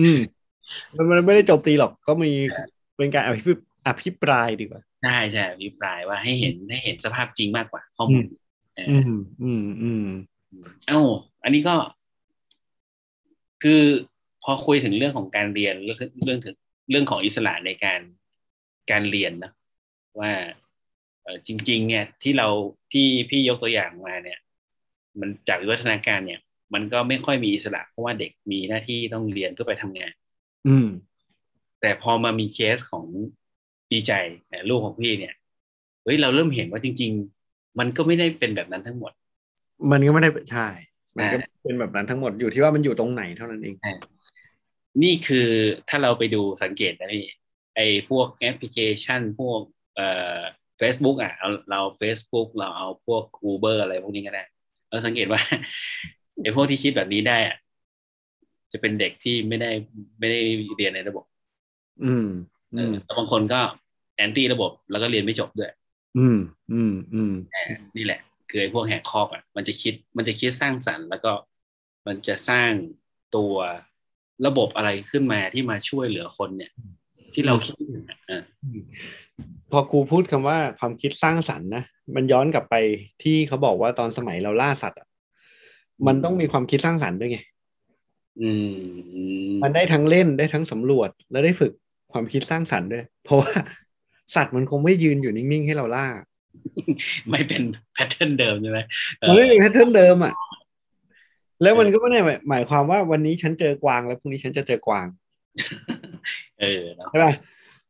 อืม มันมันไม่ได้โจมตีหรอก ก็มีเป็นการอภิปอภิปรายดีกว่าใช่ใช่อภิปรายว่าให้เห็นให้เห็นสภาพจริงมากกว่าข้อมูลเอออือมอืมอืมเอ้าอันนี้ก็ คือพอคุยถึงเรื่องของการเรียนเรื่องเรื่องถึงเรื่องของอิสระในการการเรียนนะว่าเออ จริง ๆ เนี่ยที่เราที่พี่ยกตัวอย่างมาเนี่ย มันจากวิวัฒนาการเนี่ย มันก็ไม่ค่อยมีอิสระ เพราะว่าเด็กมีหน้าที่ต้องเรียนเพื่อไปทำงาน อืม แต่พอมามีเคสของดีใจเนี่ยลูกของพี่เนี่ยเฮ้ยเราเริ่มเห็นว่าจริง ๆ มันก็ไม่ได้เป็นแบบนั้นทั้งหมด มันก็ไม่ได้ใช่มันก็อ่าเป็นแบบนั้นทั้งหมดอยู่ที่ว่ามันอยู่ตรงไหนเท่านั้นเองนี่คือถ้าเราไปดูสังเกตนะพี่ไอ้พวกแอปพลิเคชันพวกเอ่อ Facebook อะเอาเรา Facebook เราเอาพวก Uber อะไรพวกนี้ก็ได้เราสังเกตว่าไอ้พวกที่คิดแบบนี้ได้อะจะเป็นเด็กที่ไม่ได้ไม่ได้เรียนในระบบ อืมเออือมแล้วบางคนก็แอนตี้ระบบ แล้วก็เรียนไม่จบด้วย อืม อืม อืมอ่านี่แหละ คือไอ้พวกแหกคอกอะ มันจะคิด มันจะคิดสร้างสรรค์ แล้วก็มันจะสร้างตัวระบบอะไรขึ้นมาที่มาช่วยเหลือคนเนี่ย ทที่เราคิดอยู่นะอ่าพอครูพูดคำว่าความคิดสร้างสรรค์นะมันย้อนกลับไปที่เขาบอกว่าตอนสมัยเราล่าสัตว์อะมันต้องมีความคิดสร้างสรรค์ด้วยไงอืมมันได้ทั้งเล่นได้ทั้งสำรวจ และได้ฝึกความคิดสร้างสรรค์ด้วย เพราะว่าสัตว์มันคงไม่ยืนอยู่นิ่งๆให้เราล่า ไม่เป็นแพทเทิร์นเดิมใช่ไหมเออมันไม่มีแพทเทิร์นเดิมอะแล้วมันก็ไม่ได้หมายความว่าวันนี้ฉันเจอกวางแล้วพรุ่งนี้ฉันจะเจอกวาง เออเนอะใช่ป่ะ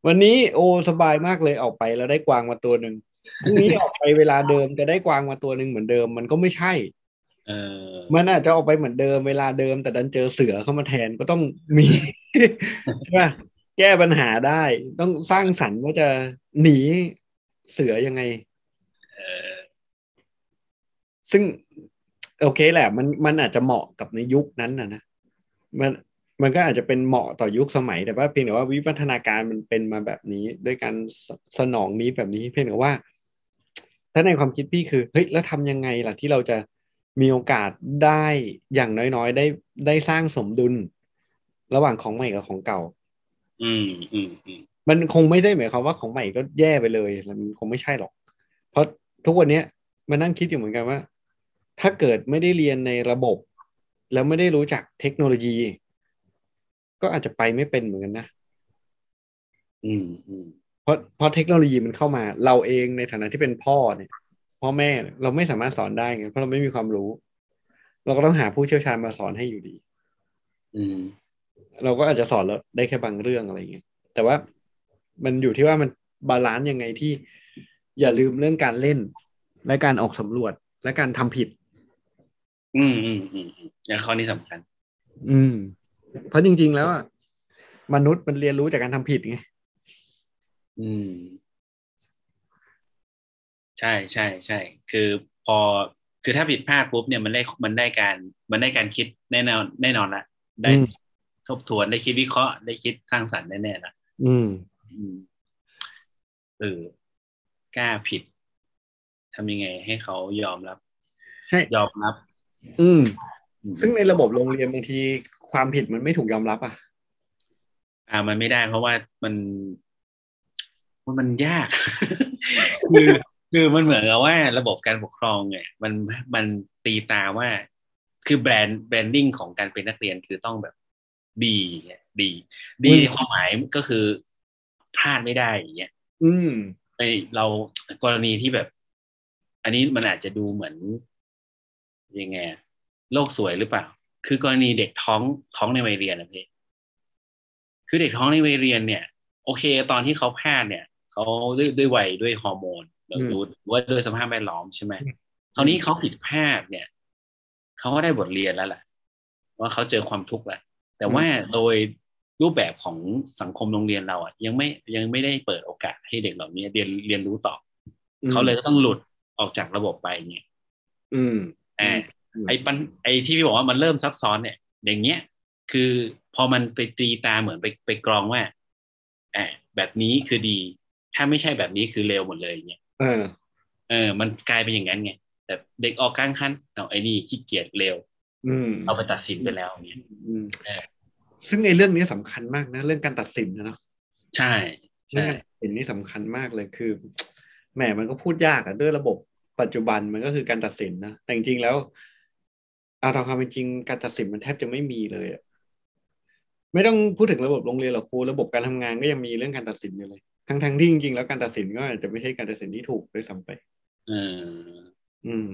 วันนี้โอสบายมากเลยออกไปแล้วได้กวางมาตัวหนึ่งพรุ่งนี้ออกไปเวลาเดิมจะได้กวางมาตัวหนึ่งเหมือนเดิมมันก็ไม่ใช่เออมันอาจจะออกไปเหมือนเดิมเวลาเดิม แต่ดันเจอเสือเข้ามาแทนก็ต้องมีใช่ป่ะแก้ปัญหาได้ ต้องสร้างสรรค์ว่าจะหนีเสือยังไงเออซึ่ง โอเคแหละ มันมันอาจจะเหมาะกับในยุคนั้นนะนะมัน มันก็อาจจะเป็นเหมาะต่อยุคสมัยแต่ว่าเพียงแต่ว่าวิวัฒนาการมันเป็นมาแบบนี้ ด้วยการสสนองนี้แบบนี้ เพียงแต่ว่า ถ้าในความคิดพี่คือเฮ้ยแล้วทำยังไงล่ะที่เราจะมีโอกาสได้อย่างน้อยๆ ได้ได้สร้างสมดุล ระหว่างของใหม่กับของเก่า อืมอืมอืมมันคงไม่ได้หมายความว่าของใหม่ก็แย่ไปเลยมันคงไม่ใช่หรอก เพราะทุกวันเนี้ยมานั่งคิดอยู่เหมือนกันว่า ถ้าเกิดไม่ได้เรียนในระบบ แล้วไม่ได้รู้จักเทคโนโลยี ก็อาจจะไปไม่เป็นเหมือนกันนะ อืมอืมเพราะเพราะเทคโนโลยีมันเข้ามา เราเองในฐานะที่เป็นพ่อเนี่ยพ่อแม่เนี่ยเราไม่สามารถสอนได้ไงเพราะเราไม่มีความรู้ เราก็ต้องหาผู้เชี่ยวชาญมาสอนให้อยู่ดี อืม เราก็อาจจะสอนเราได้แค่บางเรื่องอะไรอย่างเงี้ยแต่ว่ามันอยู่ที่ว่ามัน balance ยังไงที่อย่าลืมเรื่องการเล่น และการออกสำรวจและการทำผิด อืมอืมอืมอืมอย่างข้อนี้สำคัญ อืม เพราะจริง ๆ แล้วอะมนุษย์มันเรียนรู้จากการทำผิดไง อืม ใช่ใช่ใช่ คือพอคือถ้าผิดพลาดปุ๊บเนี่ยมันได้มันได้การ มันได้การคิดแน่นอนแน่นอนละได้อืมทบทวนได้คิดวิเคราะห์ได้คิดสร้างสรรค์แน่ๆละอืม อืมเออกล้าผิดทำยังไงให้เขายอมรับ ใช่ยอมรับ อืมอืมซึ่งในระบบโรงเรียนบางที ความผิดมันไม่ถูกยอมรับอะ อ่า มันไม่ได้เพราะว่ามันมันมันยาก คือคือมันเหมือนกับว่าระบบการปกครองเนี่ย มันมันตีตาว่า คือแบรนด์แบรนดิ้งของการเป็นนักเรียนคือต้องแบบดีเนี่ยดี ดีอืมในความหมายก็คือพลาดไม่ได้อย่างเงี้ย อืมไอเรากรณีที่แบบ อันนี้มันอาจจะดูเหมือนยังไงอะโลกสวยหรือเปล่า คือกรณีเด็กท้องท้องในวัยเรียนนะพี่คือเด็กท้องในวัยเรียนเนี่ย โอเค ตอนที่เขาพลาดเนี่ยเขาด้วยด้วยวัยด้วยฮอร์โมนหรืออืมหรือว่าด้วยสภาพแวดล้อมใช่ไหมอืมคราวนี้เขาผิดพลาดเนี่ยเขาก็ได้บทเรียนแล้วแหละว่าเขาเจอความทุกข์แหละแต่ว่าโดยรูปแบบของสังคมโรงเรียนเราอะ ยังไม่ยังไม่ได้เปิดโอกาสให้เด็กเหล่านี้เรียนเรียนรู้ต่ออเขาเลยก็ต้องหลุดออกจากระบบไปเนี่ย อืมอ่าอืม ไอ้ปัญไอ้ที่พี่บอกว่ามันเริ่มซับซ้อนเนี่ยอย่างเงี้ย คือพอมันไปตีตาเหมือนไปไปกรองว่าอ่าแบบนี้คือดี ถ้าไม่ใช่แบบนี้คือเลวหมดเลยเนี่ยเออ เออ มันกลายเป็นอย่างนั้นไงแต่เด็กออกกลางคันเอาไอ้นี่ขี้เกียจเลวอืมเอาไปตัดสินไปแล้วเนี่ยอืมเออซึ่งในเรื่องนี้สำคัญมากนะ เรื่องการตัดสินนะเนาะใช่เรื่องใช่การตัดสินนี่สำคัญมากเลยคือแหมมันก็พูดยากอะด้วยระบบปัจจุบันมันก็คือการตัดสินนะแต่จริงๆแล้ว เอาตามความเป็นจริงการตัดสินมันแทบจะไม่มีเลยอะไม่ต้องพูดถึงระบบโรงเรียนหรอกครูระบบการทำงานก็ยังมีเรื่องการตัดสินอยู่เลย ทั้งทั้งๆที่จริงๆแล้วการตัดสินก็อาจจะไม่ใช่การตัดสินที่ถูกด้วยซ้ำไปเอออืม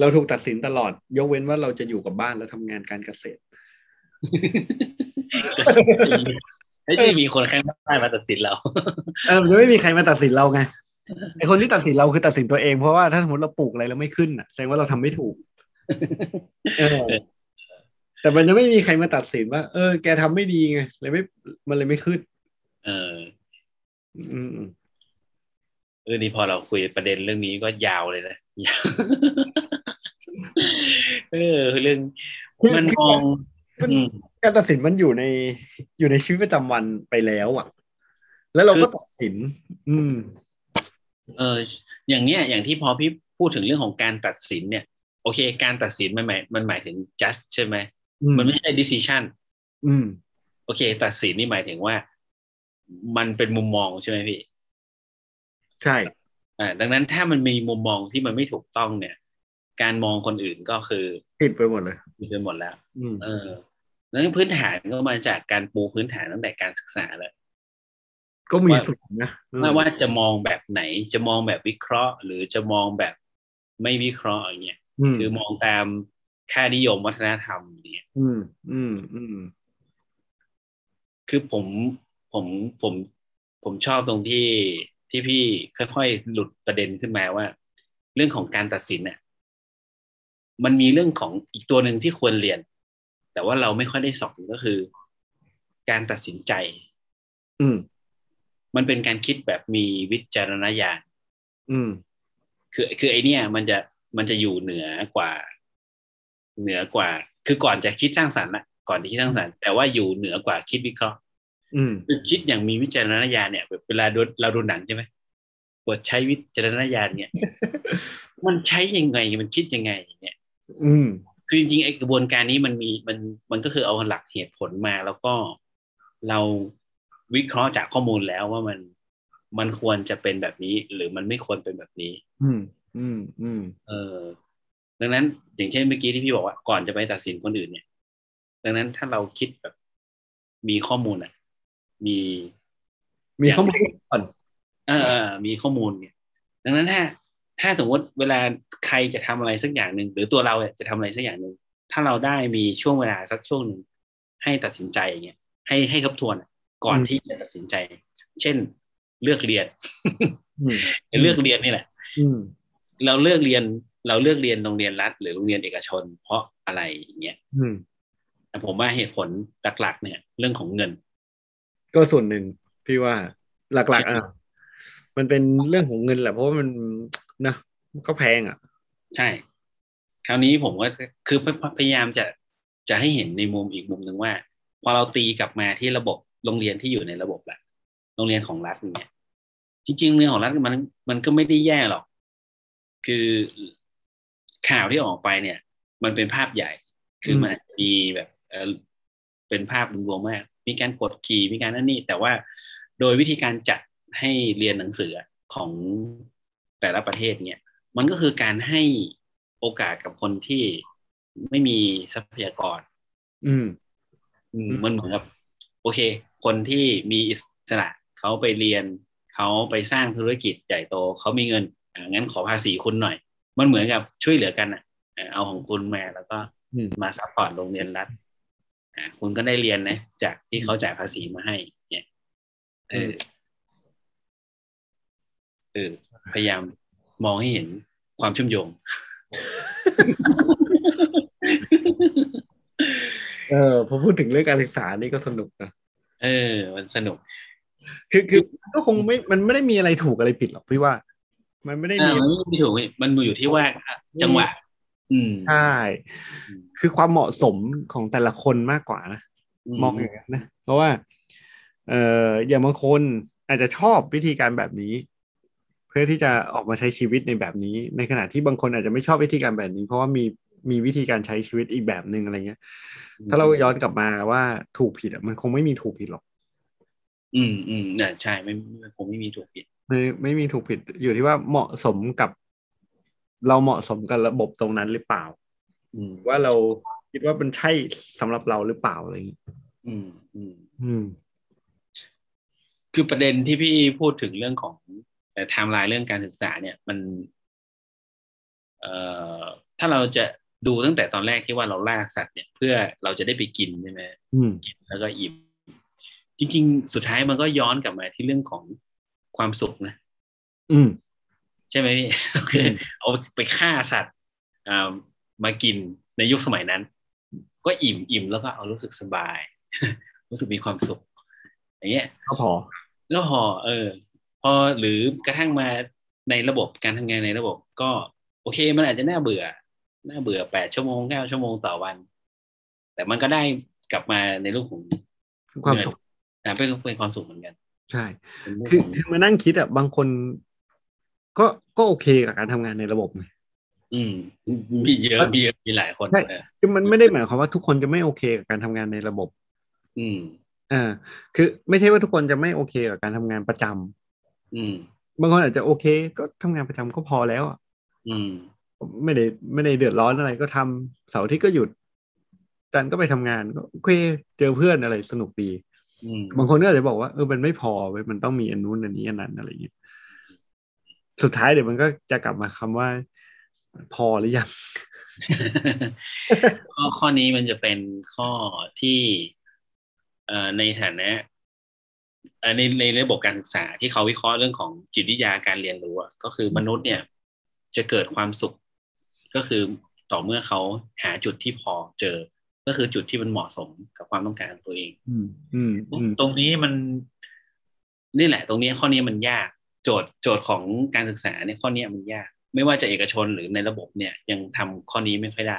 เราถูกตัดสินตลอด ยกเว้นว่าเราจะอยู่กับบ้านแล้วทำงานการเกษตรไอ้ที่มีคนข้างบ้านมาตัดสินเราเออมันจะไม่มีใครมาตัดสินเราไงไอคนที่ตัดสินเราคือตัดสินตัวเองเพราะว่าถ้าสมมติเราปลูกอะไรแล้วไม่ขึ้นอะแสดงว่าเราทำไม่ถูกเออ แต่มันจะไม่มีใครมาตัดสินว่า เออ แกทำไม่ดีไงเลยไม่มันเลยไม่ขึ้น เออ อืมเออนี่พอเราคุยประเด็นเรื่องนี้ก็ยาวเลยนะยาวเออเรื่องมันมองมันอืมการตัดสินมันอยู่ในอยู่ในชีวิตประจำวันไปแล้วอะ แล้วเราก็ตัดสิน อืม เออ อย่างเนี้ย อย่างที่พอพี่พูดถึงเรื่องของการตัดสินเนี่ย โอเค การตัดสินมันหมายมันหมายถึง just ใช่ไหมอืมมันไม่ใช่ decision อืม โอเค ตัดสินนี่หมายถึงว่า มันเป็นมุมมองใช่ไหมพี่ ใช่อ่าดังนั้นถ้ามันมีมุมมองที่มันไม่ถูกต้องเนี่ย การมองคนอื่นก็คือผิดไปหมดเลยผิดไปหมดแล้วอืมเออดังนั้นพื้นฐานก็มาจากการปูพื้นฐานตั้งแต่การศึกษาเลยก็มีว่าสูงนะอืมไม่ว่าจะมองแบบไหน จะมองแบบวิเคราะห์ หรือจะมองแบบไม่วิเคราะห์อย่างเงี้ยอืม คือมองตามค่านิยมวัฒนธรรมเนี่ย อืม อืม อืม คือผมผมผม ผมชอบตรงที่ที่พี่ค่อยๆหลุดประเด็นขึ้นมาว่า เรื่องของการตัดสินเนี่ยมันมีเรื่องของอีกตัวหนึ่งที่ควรเรียน แต่ว่าเราไม่ค่อยได้สอนก็คือ การตัดสินใจ อืม มันเป็นการคิดแบบมีวิจารณญาณอืม คือคือไอเนี้ยมันจะ มันจะอยู่เหนือกว่า เหนือกว่า คือก่อนจะคิดสร้างสรรค์นะก่อนที่คิดสร้างสรรค์แต่ว่าอยู่เหนือกว่าคิดวิเคราะห์อืมคือคิดอย่างมีวิจารณญาณเนี่ยแบบเวลาดูเราดูหนังใช่ไหมกดใช้วิจารณญาณเนี่ย มันใช้ยังไงมันคิดยังไงเนี่ย อืม คือจริงๆไอ้กระบวนการนี้มันมีมันมันก็คือเอาหลักเหตุผลมา แล้วก็เราวิเคราะห์จากข้อมูลแล้วว่ามันมันควรจะเป็นแบบนี้ หรือมันไม่ควรเป็นแบบนี้ อืม อืมอืมเออ ดังนั้นอย่างเช่นเมื่อกี้ที่พี่บอกว่าก่อนจะไปตัดสินคนอื่นเนี่ย ดังนั้นถ้าเราคิดแบบ มีข้อมูลอะ มีมีข้อมูลก่อนเออเออมีข้อมูลเนี่ย ดังนั้นถ้า ถ้าสมมติเวลาใครจะทำอะไรสักอย่างหนึ่งหรือตัวเราเนี่ยจะทำอะไรสักอย่างหนึ่งถ้าเราได้มีช่วงเวลาสักช่วงหนึ่งให้ตัดสินใจอย่างเงี้ยให้ให้ทบทวนอะก่อนที่จะตัดสินใจ เช่น เลือกเรียนอืมเลือกเรียนนี่แหละอืม เราเลือกเรียน เราเลือกเรียนโรงเรียนรัฐ หรือโรงเรียนเอกชน เพราะอะไรอย่างเงี้ยอืมแต่ผมว่าเหตุผลหลักๆเนี่ย เรื่องของเงิน ก็ส่วนหนึ่งพี่ว่าหลักๆอะมันเป็นเรื่องของเงินแหละเพราะว่ามันนะมันก็แพงอะ ใช่ คราวนี้ผมว่าคือพยายามจะจะให้เห็นในมุมอีกมุมหนึ่งว่า พอเราตีกลับมาที่ระบบโรงเรียนที่อยู่ในระบบแหละโรงเรียนของรัฐเนี่ยจริงๆโรงเรียนของรัฐมันมันก็ไม่ได้แย่หรอก คือข่าวที่ออกไปเนี่ย มันเป็นภาพใหญ่ คือมันมีแบบเออเป็นภาพรวมๆมาก มีการกดขี่มีการนั่นนี่ แต่ว่าโดยวิธีการจัดให้เรียนหนังสือของแต่ละประเทศเนี่ย มันก็คือการให้โอกาสกับคนที่ไม่มีทรัพยากร อืมอืมมันเหมเหมือนกับโอเค คนที่มีอิสระเขาไปเรียน เขาไปสร้างธุรกิจใหญ่โต เขามีเงินอ่า งั้นขอภาษีคุณหน่อย มันเหมือนกับช่วยเหลือกันอะอ่าเอาของคุณมาแล้วก็อืมมา support โรงเรียนรัฐอ่าคุณก็ได้เรียนนะจากที่เขาจ่ายภาษีมาให้ เนี่ยเออเออพยายามมองให้เห็นความเชื่อมโยง เออพอพูดถึงเรื่องการศึกษานี่ก็สนุกนะเออ มันสนุก คือคือก็คงไม่มันไม่ได้มีอะไรถูกอะไรผิดหรอกพี่ว่า มันไม่ได้อ่ามีมันไม่ถูกมันอยู่ที่ว่าจังหวะ อืมใช่คือความเหมาะสมของแต่ละคนมากกว่านะอืมมองอย่างนั้นนะเพราะว่า เอ่ออย่างบางคนอาจจะชอบวิธีการแบบนี้ เพื่อที่จะออกมาใช้ชีวิตในแบบนี้ ในขณะที่บางคนอาจจะไม่ชอบวิธีการแบบนี้ เพราะว่ามีมีวิธีการใช้ชีวิตอีกแบบหนึ่งอะไรเงี้ย ถ้าเราย้อนกลับมาว่าถูกผิดอะมันคงไม่มีถูกผิดหรอก อืมอืมเนี่ยใช่ไม่ไม่คงไม่มีถูกผิด ไม่ไม่มีถูกผิดอยู่ที่ว่าเหมาะสมกับ เราเหมาะสมกับระบบตรงนั้นหรือเปล่าอืมว่าเราคิดว่ามันใช่สำหรับเราหรือเปล่าอะไรอย่างนี้อืมอืมอืม คือประเด็นที่พี่พูดถึงเรื่องของไทม์ไลน์เรื่องการศึกษาเนี่ยมัน เอ่อถ้าเราจะดูตั้งแต่ตอนแรกที่ว่าเราล่าสัตว์เนี่ย เพื่อเราจะได้ไปกินใช่ไหมอืมกินแล้วก็อิ่มจริง ๆ สุดท้ายมันก็ย้อนกลับมาที่เรื่องของ ความสุขนะ อืม ใช่ไหมพี่โอเคเอาไปฆ่าสัตว์อ่ามากินในยุคสมัยนั้น ก็อิ่มอิ่มแล้วก็เอารู้สึกสบาย รู้สึกมีความสุข อย่างเงี้ยก็พอแล้วพอเออ พอหรือกระทั่งมาในระบบการทำงานในระบบ ก็ โอเค มันอาจจะน่าเบื่อน่าเบื่อแปดชั่วโมงเก้าชั่วโมงต่อวัน แต่มันก็ได้กลับมาในรูปของความสุขอ่าเป็นเป็นความสุขเหมือนกัน ใช่เป็นเรื่องคือของคือมานั่งคิดอะบางคน ก็ก็โอเคกับการทำงานในระบบไงอืมมีเยอะมีเยอะมีหลายคนใช่เออคือมันไม่ได้หมายความว่าทุกคนจะไม่โอเคกับการทำงานในระบบ อืมอ่าคือไม่ใช่ว่าทุกคนจะไม่โอเคกับการทำงานประจำอืมบางคนอาจจะโอเค ก็ทำงานประจำก็พอแล้วอะอืมไม่ได้ไม่ได้เดือดร้อนอะไรก็ทำเสาร์อาที่ก็หยุดจันทร์ก็ไปทำงานก็โอเคเจอเพื่อนอะไรสนุกดีอืม บางคนก็อาจจะบอกว่าเออมันไม่พอเว้ยมันต้องมีอันนู้นอันนี้อันนั้นอะไรอย่างเงี้ยสุดท้ายเดี๋ยวมันก็จะกลับมาคำว่า พอหรือยังข้อข้อนี้มันจะเป็นข้อที่เอ่อในฐานะเอ่อในในระบบการศึกษาที่เขาวิเคราะห์เรื่องของจิตวิทยาการเรียนรู้อะก็คือมนุษย์เนี่ย จะเกิดความสุข ก็คือต่อเมื่อเขาหาจุดที่พอเจอ ก็คือจุดที่มันเหมาะสมกับความต้องการของตัวเองอืมอืมอืมตรงนี้มันนี่แหละ ตรงนี้ข้อนี้มันยาก โจทย์โจทย์ของการศึกษาเนี่ยข้อนี้มันยาก ไม่ว่าจะเอกชนหรือในระบบเนี่ยยังทำข้อนี้ไม่ค่อยได้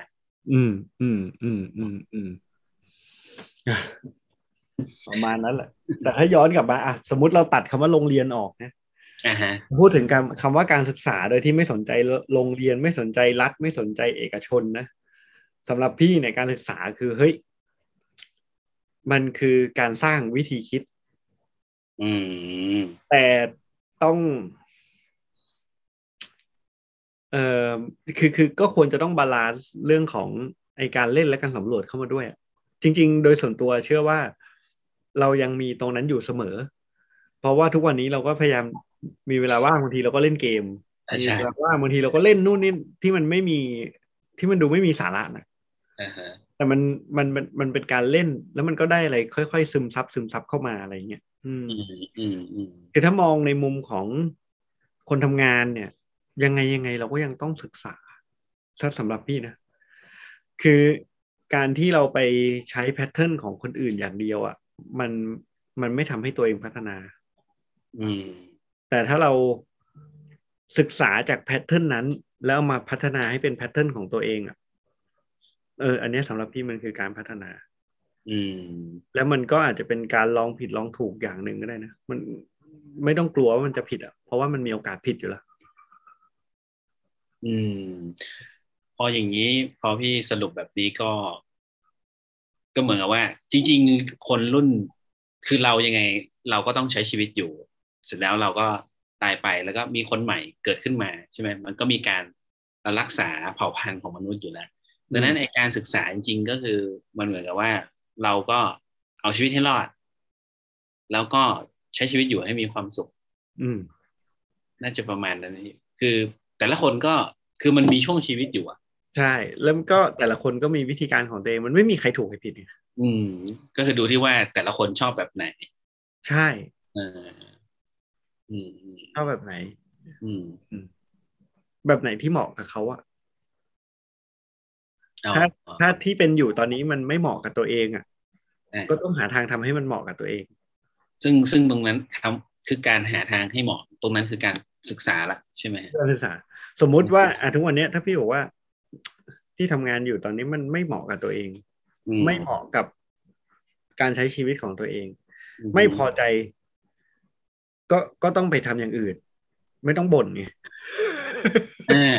อืม อืม อืม อืม อืมอะประมาณนั้นแหละ แต่ถ้าย้อนกลับมาอะสมมติเราตัดคำว่าโรงเรียนออกนะอ่าฮะพูดถึงการคำว่าการศึกษาโดยที่ไม่สนใจโรงเรียนไม่สนใจรัฐไม่สนใจเอกชนนะ สำหรับพี่ในยการศึกษาคือเฮ้ยมันคือการสร้างวิธีคิดอืมแต่ต้อง เอ่อคือคือก็ควรจะต้อง balance เรื่องของไอการเล่นและการสำรวจเข้ามาด้วยอะจริง ๆ โดยส่วนตัวเชื่อว่าเรายังมีตรงนั้นอยู่เสมอ เพราะว่าทุกวันนี้เราก็พยายามมีเวลาว่างบางทีเราก็เล่นเกมอ่ามีใช่เวลาว่างบางทีเราก็เล่นนู่นนี่ที่มันไม่มีที่มันดูไม่มีสาระนะอ่าฮะ แต่มันมันมันมันเป็นการเล่นแล้วมันก็ได้อะไรค่อยๆซึมซับซึมซับเข้ามาอะไรเงี้ยอืมอืมอืมอืมคือถ้ามองในมุมของคนทำงานเนี่ย ยังไงยังไงเราก็ยังต้องศึกษาถ้าสำหรับพี่นะ คือการที่เราไปใช้ pattern ของคนอื่นอย่างเดียวอะ่ะ มันมันไม่ทำให้ตัวเองพัฒนา อืม แต่ถ้าเราศึกษาจาก pattern นั้น แล้วเอามาพัฒนาให้เป็นแพทเทิร์นของตัวเองอะ่ะ เออ อันเนี้ยสำหรับพี่มันคือการพัฒนา อืม แล้วมันก็อาจจะเป็นการลองผิดลองถูกอย่างหนึ่งก็ได้นะ มันไม่ต้องกลัวว่ามันจะผิดอะ เพราะว่ามันมีโอกาสผิดอยู่แล้วอืม พออย่างนี้ พอพี่สรุปแบบนี้ก็ ก็เหมือนกับว่า จริง ๆ คนรุ่นคือเรายังไง เราก็ต้องใช้ชีวิตอยู่ เสร็จแล้วเราก็ตายไปแล้วก็มีคนใหม่เกิดขึ้นมาใช่ไหมมันก็มีการรักษาเผ่าพันธุ์ของมนุษย์อยู่แล้ว ดังนั้นไอการศึกษาจริงๆก็คือมันเหมือนกับว่า เราก็เอาชีวิตให้รอด แล้วก็ใช้ชีวิตอยู่ให้มีความสุข อืม น่าจะประมาณนั้นนี่คือแต่ละคนก็คือมันมีช่วงชีวิตอยู่อะ ใช่ แล้วก็แต่ละคนก็มีวิธีการของตัวเองมันไม่มีใครถูกใครผิดไงอืม ก็คือดูที่ว่าแต่ละคนชอบแบบไหน ใช่เอออืมอืมชอบแบบไหน อืมแบบไหนที่เหมาะกับเขาอะเอา ถ้าถ้าที่เป็นอยู่ตอนนี้มันไม่เหมาะกับตัวเองอะอะ ก็ต้องหาทางทำให้มันเหมาะกับตัวเอง ซึ่งซึ่งตรงนั้นทำคือการหาทางให้เหมาะ ตรงนั้นคือการศึกษาละใช่ไหมฮะการศึกษา สมมุติว่าอะทุกวันเนี้ยถ้าพี่บอกว่าที่ทำงานอยู่ตอนนี้มันไม่เหมาะกับตัวเองอืไม่เหมาะกับการใช้ชีวิตของตัวเองอืไม่พอใจ ก็ก็ต้องไปทำอย่างอื่น ไม่ต้องบ่นไงอ่า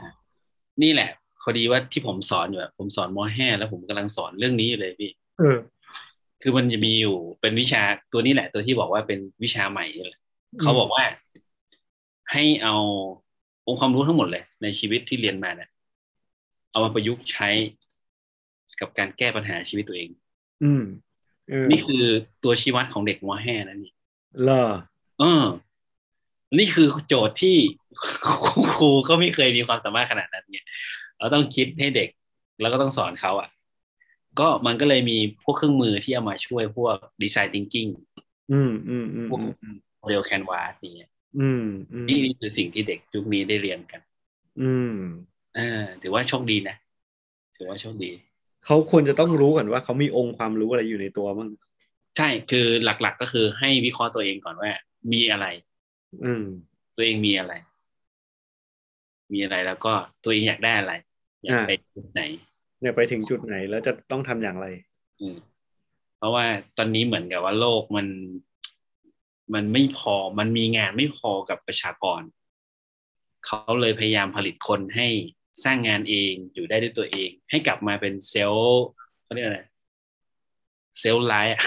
นี่แหละ พอดีว่าที่ผมสอนอยู่อะผมสอนมห้าแล้วผมกำลังสอนเรื่องนี้อยู่เลยพี่เออ คือมันจะมีอยู่เป็นวิชาตัวนี้แหละ ตัวที่บอกว่าเป็นวิชาใหม่เลยอืมเขาบอกว่า ให้เอาองค์ความรู้ทั้งหมดเลย ในชีวิตที่เรียนมาเนี่ยเอามาประยุกต์ใช้กับการแก้ปัญหาชีวิตตัวเอง อืมเออนี่คือตัวชี้วัดของเด็กมห้านั่นนี่เหรอเออ นี่คือโจทย์ที่ครูก็ไม่เคยมีความสามารถขนาดนั้นเนี่ย เราต้องคิดให้เด็กแล้วก็ต้องสอนเขาอะ ก็มันก็เลยมีพวกเครื่องมือที่เอามาช่วยพวกดีไซน์ thinking อืมอืมอืมพวกอืมโมเดลแคนวาสอย่างเงี้ยอืมอืมนี่นี่คือสิ่งที่เด็กยุคนี้ได้เรียนกัน อืมอ่าถือว่าโชคดีนะถือว่าโชคดี เขาควรจะต้องรู้ก่อนว่าเขามีองค์ความรู้อะไรอยู่ในตัวบ้างใช่คือหลักๆก็คือให้วิเคราะห์ตัวเองก่อนว่า มีอะไร อืม ตัวเองมีอะไร มีอะไรแล้วก็ตัวเองอยากได้อะไร อยากไปจุดไหน เนี่ยไปถึงจุดไหนแล้วจะต้องทำอย่างไร อืมเพราะว่าตอนนี้เหมือนกับว่าโลกมัน มันไม่พอมันมีงานไม่พอกับประชากร เขาเลยพยายามผลิตคนให้สร้างงานเองอยู่ได้ด้วยตัวเอง ให้กลับมาเป็นเซลล์เขาเรียกอะไรเซลล์ไลฟ์อะ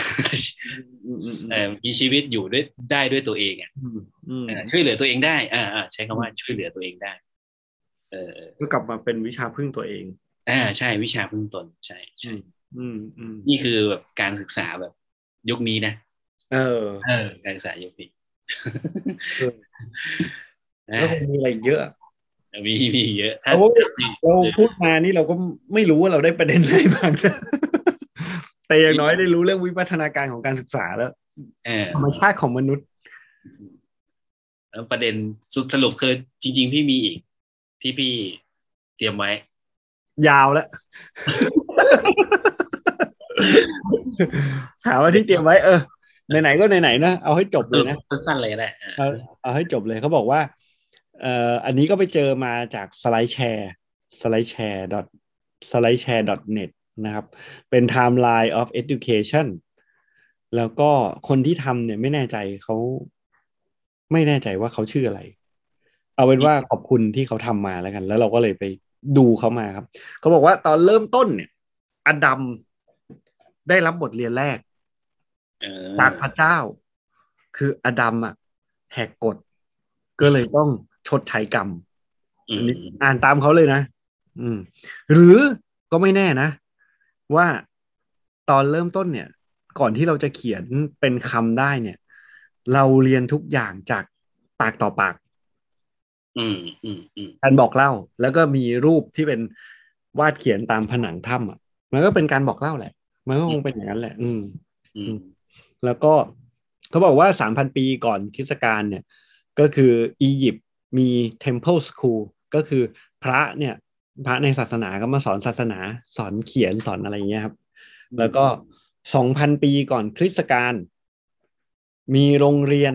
เอ่อมีชีวิตอยู่ด้วยได้ด้วยตัวเองอะอืมอืมเออช่วยเหลือตัวเองได้อ่าอ่าใช้คำว่าช่วยเหลือตัวเองได้ เออก็กลับมาเป็นวิชาพึ่งตัวเองอ่าใช่วิชาพึ่งตน ใช่ใช่อืมอืมนี่คือแบบการศึกษาแบบยุคนี้นะเออเออการศึกษายุคนี้เออแล้วคงมีอะไรอีกเยอะมีมีเยอะถ้าโอ้เราพูดมานี่เราก็ไม่รู้ว่าเราได้ประเด็นอะไรบ้างแต่อย่างน้อยได้รู้เรื่องวิวัฒนาการของการศึกษาแล้วเออธรรมชาติของมนุษย์แล้วประเด็นสุดสรุปคือจริง ๆ พี่มีอีก ที่พี่เตรียมไว้ ยาวแล้วถามว่าที่เตรียมไว้เออไหนๆก็ไหนๆนะเอาให้จบเลยนะสั้นๆเลยก็ได้อ่าเอาเอาให้จบเลยเขาบอกว่า เอ่ออันนี้ก็ไปเจอมาจากสไลด์แชร์สไลด์แชร์ slide share net นะครับ เป็น timeline of education แล้วก็คนที่ทำเนี่ยไม่แน่ใจเขาไม่แน่ใจว่าเขาชื่ออะไร เอาเป็นว่าขอบคุณที่เขาทำมาแล้วกัน แล้วเราก็เลยไปดูเขามาครับ เขาบอกว่าตอนเริ่มต้นเนี่ย อดัมได้รับบทเรียนแรกเออจากพระเจ้า คืออดัมอะแหกกฎ ก็เลยต้องชดใช้กรรมอืมอันนี้อ่านตามเขาเลยนะอืม หรือก็ไม่แน่นะ ว่าตอนเริ่มต้นเนี่ย ก่อนที่เราจะเขียนเป็นคำได้เนี่ย เราเรียนทุกอย่างจากปากต่อปากอืมอืมอืม การบอกเล่าแล้วก็มีรูปที่เป็นวาดเขียนตามผนังถ้ำอะ มันก็เป็นการบอกเล่าแหละ มันก็คงเป็นอย่างนั้นแหละ อืมอืมแล้วก็เขาบอกว่าสามพันปีก่อนคริสตกาลเนี่ย ก็คืออียิปต์มี Temple School ก็คือพระเนี่ย พระในศาสนาก็มาสอนศาสนาสอนเขียนสอนอะไรอย่างเงี้ยครับ แล้วก็สองพันปีก่อนคริสตกาลมีโรงเรียน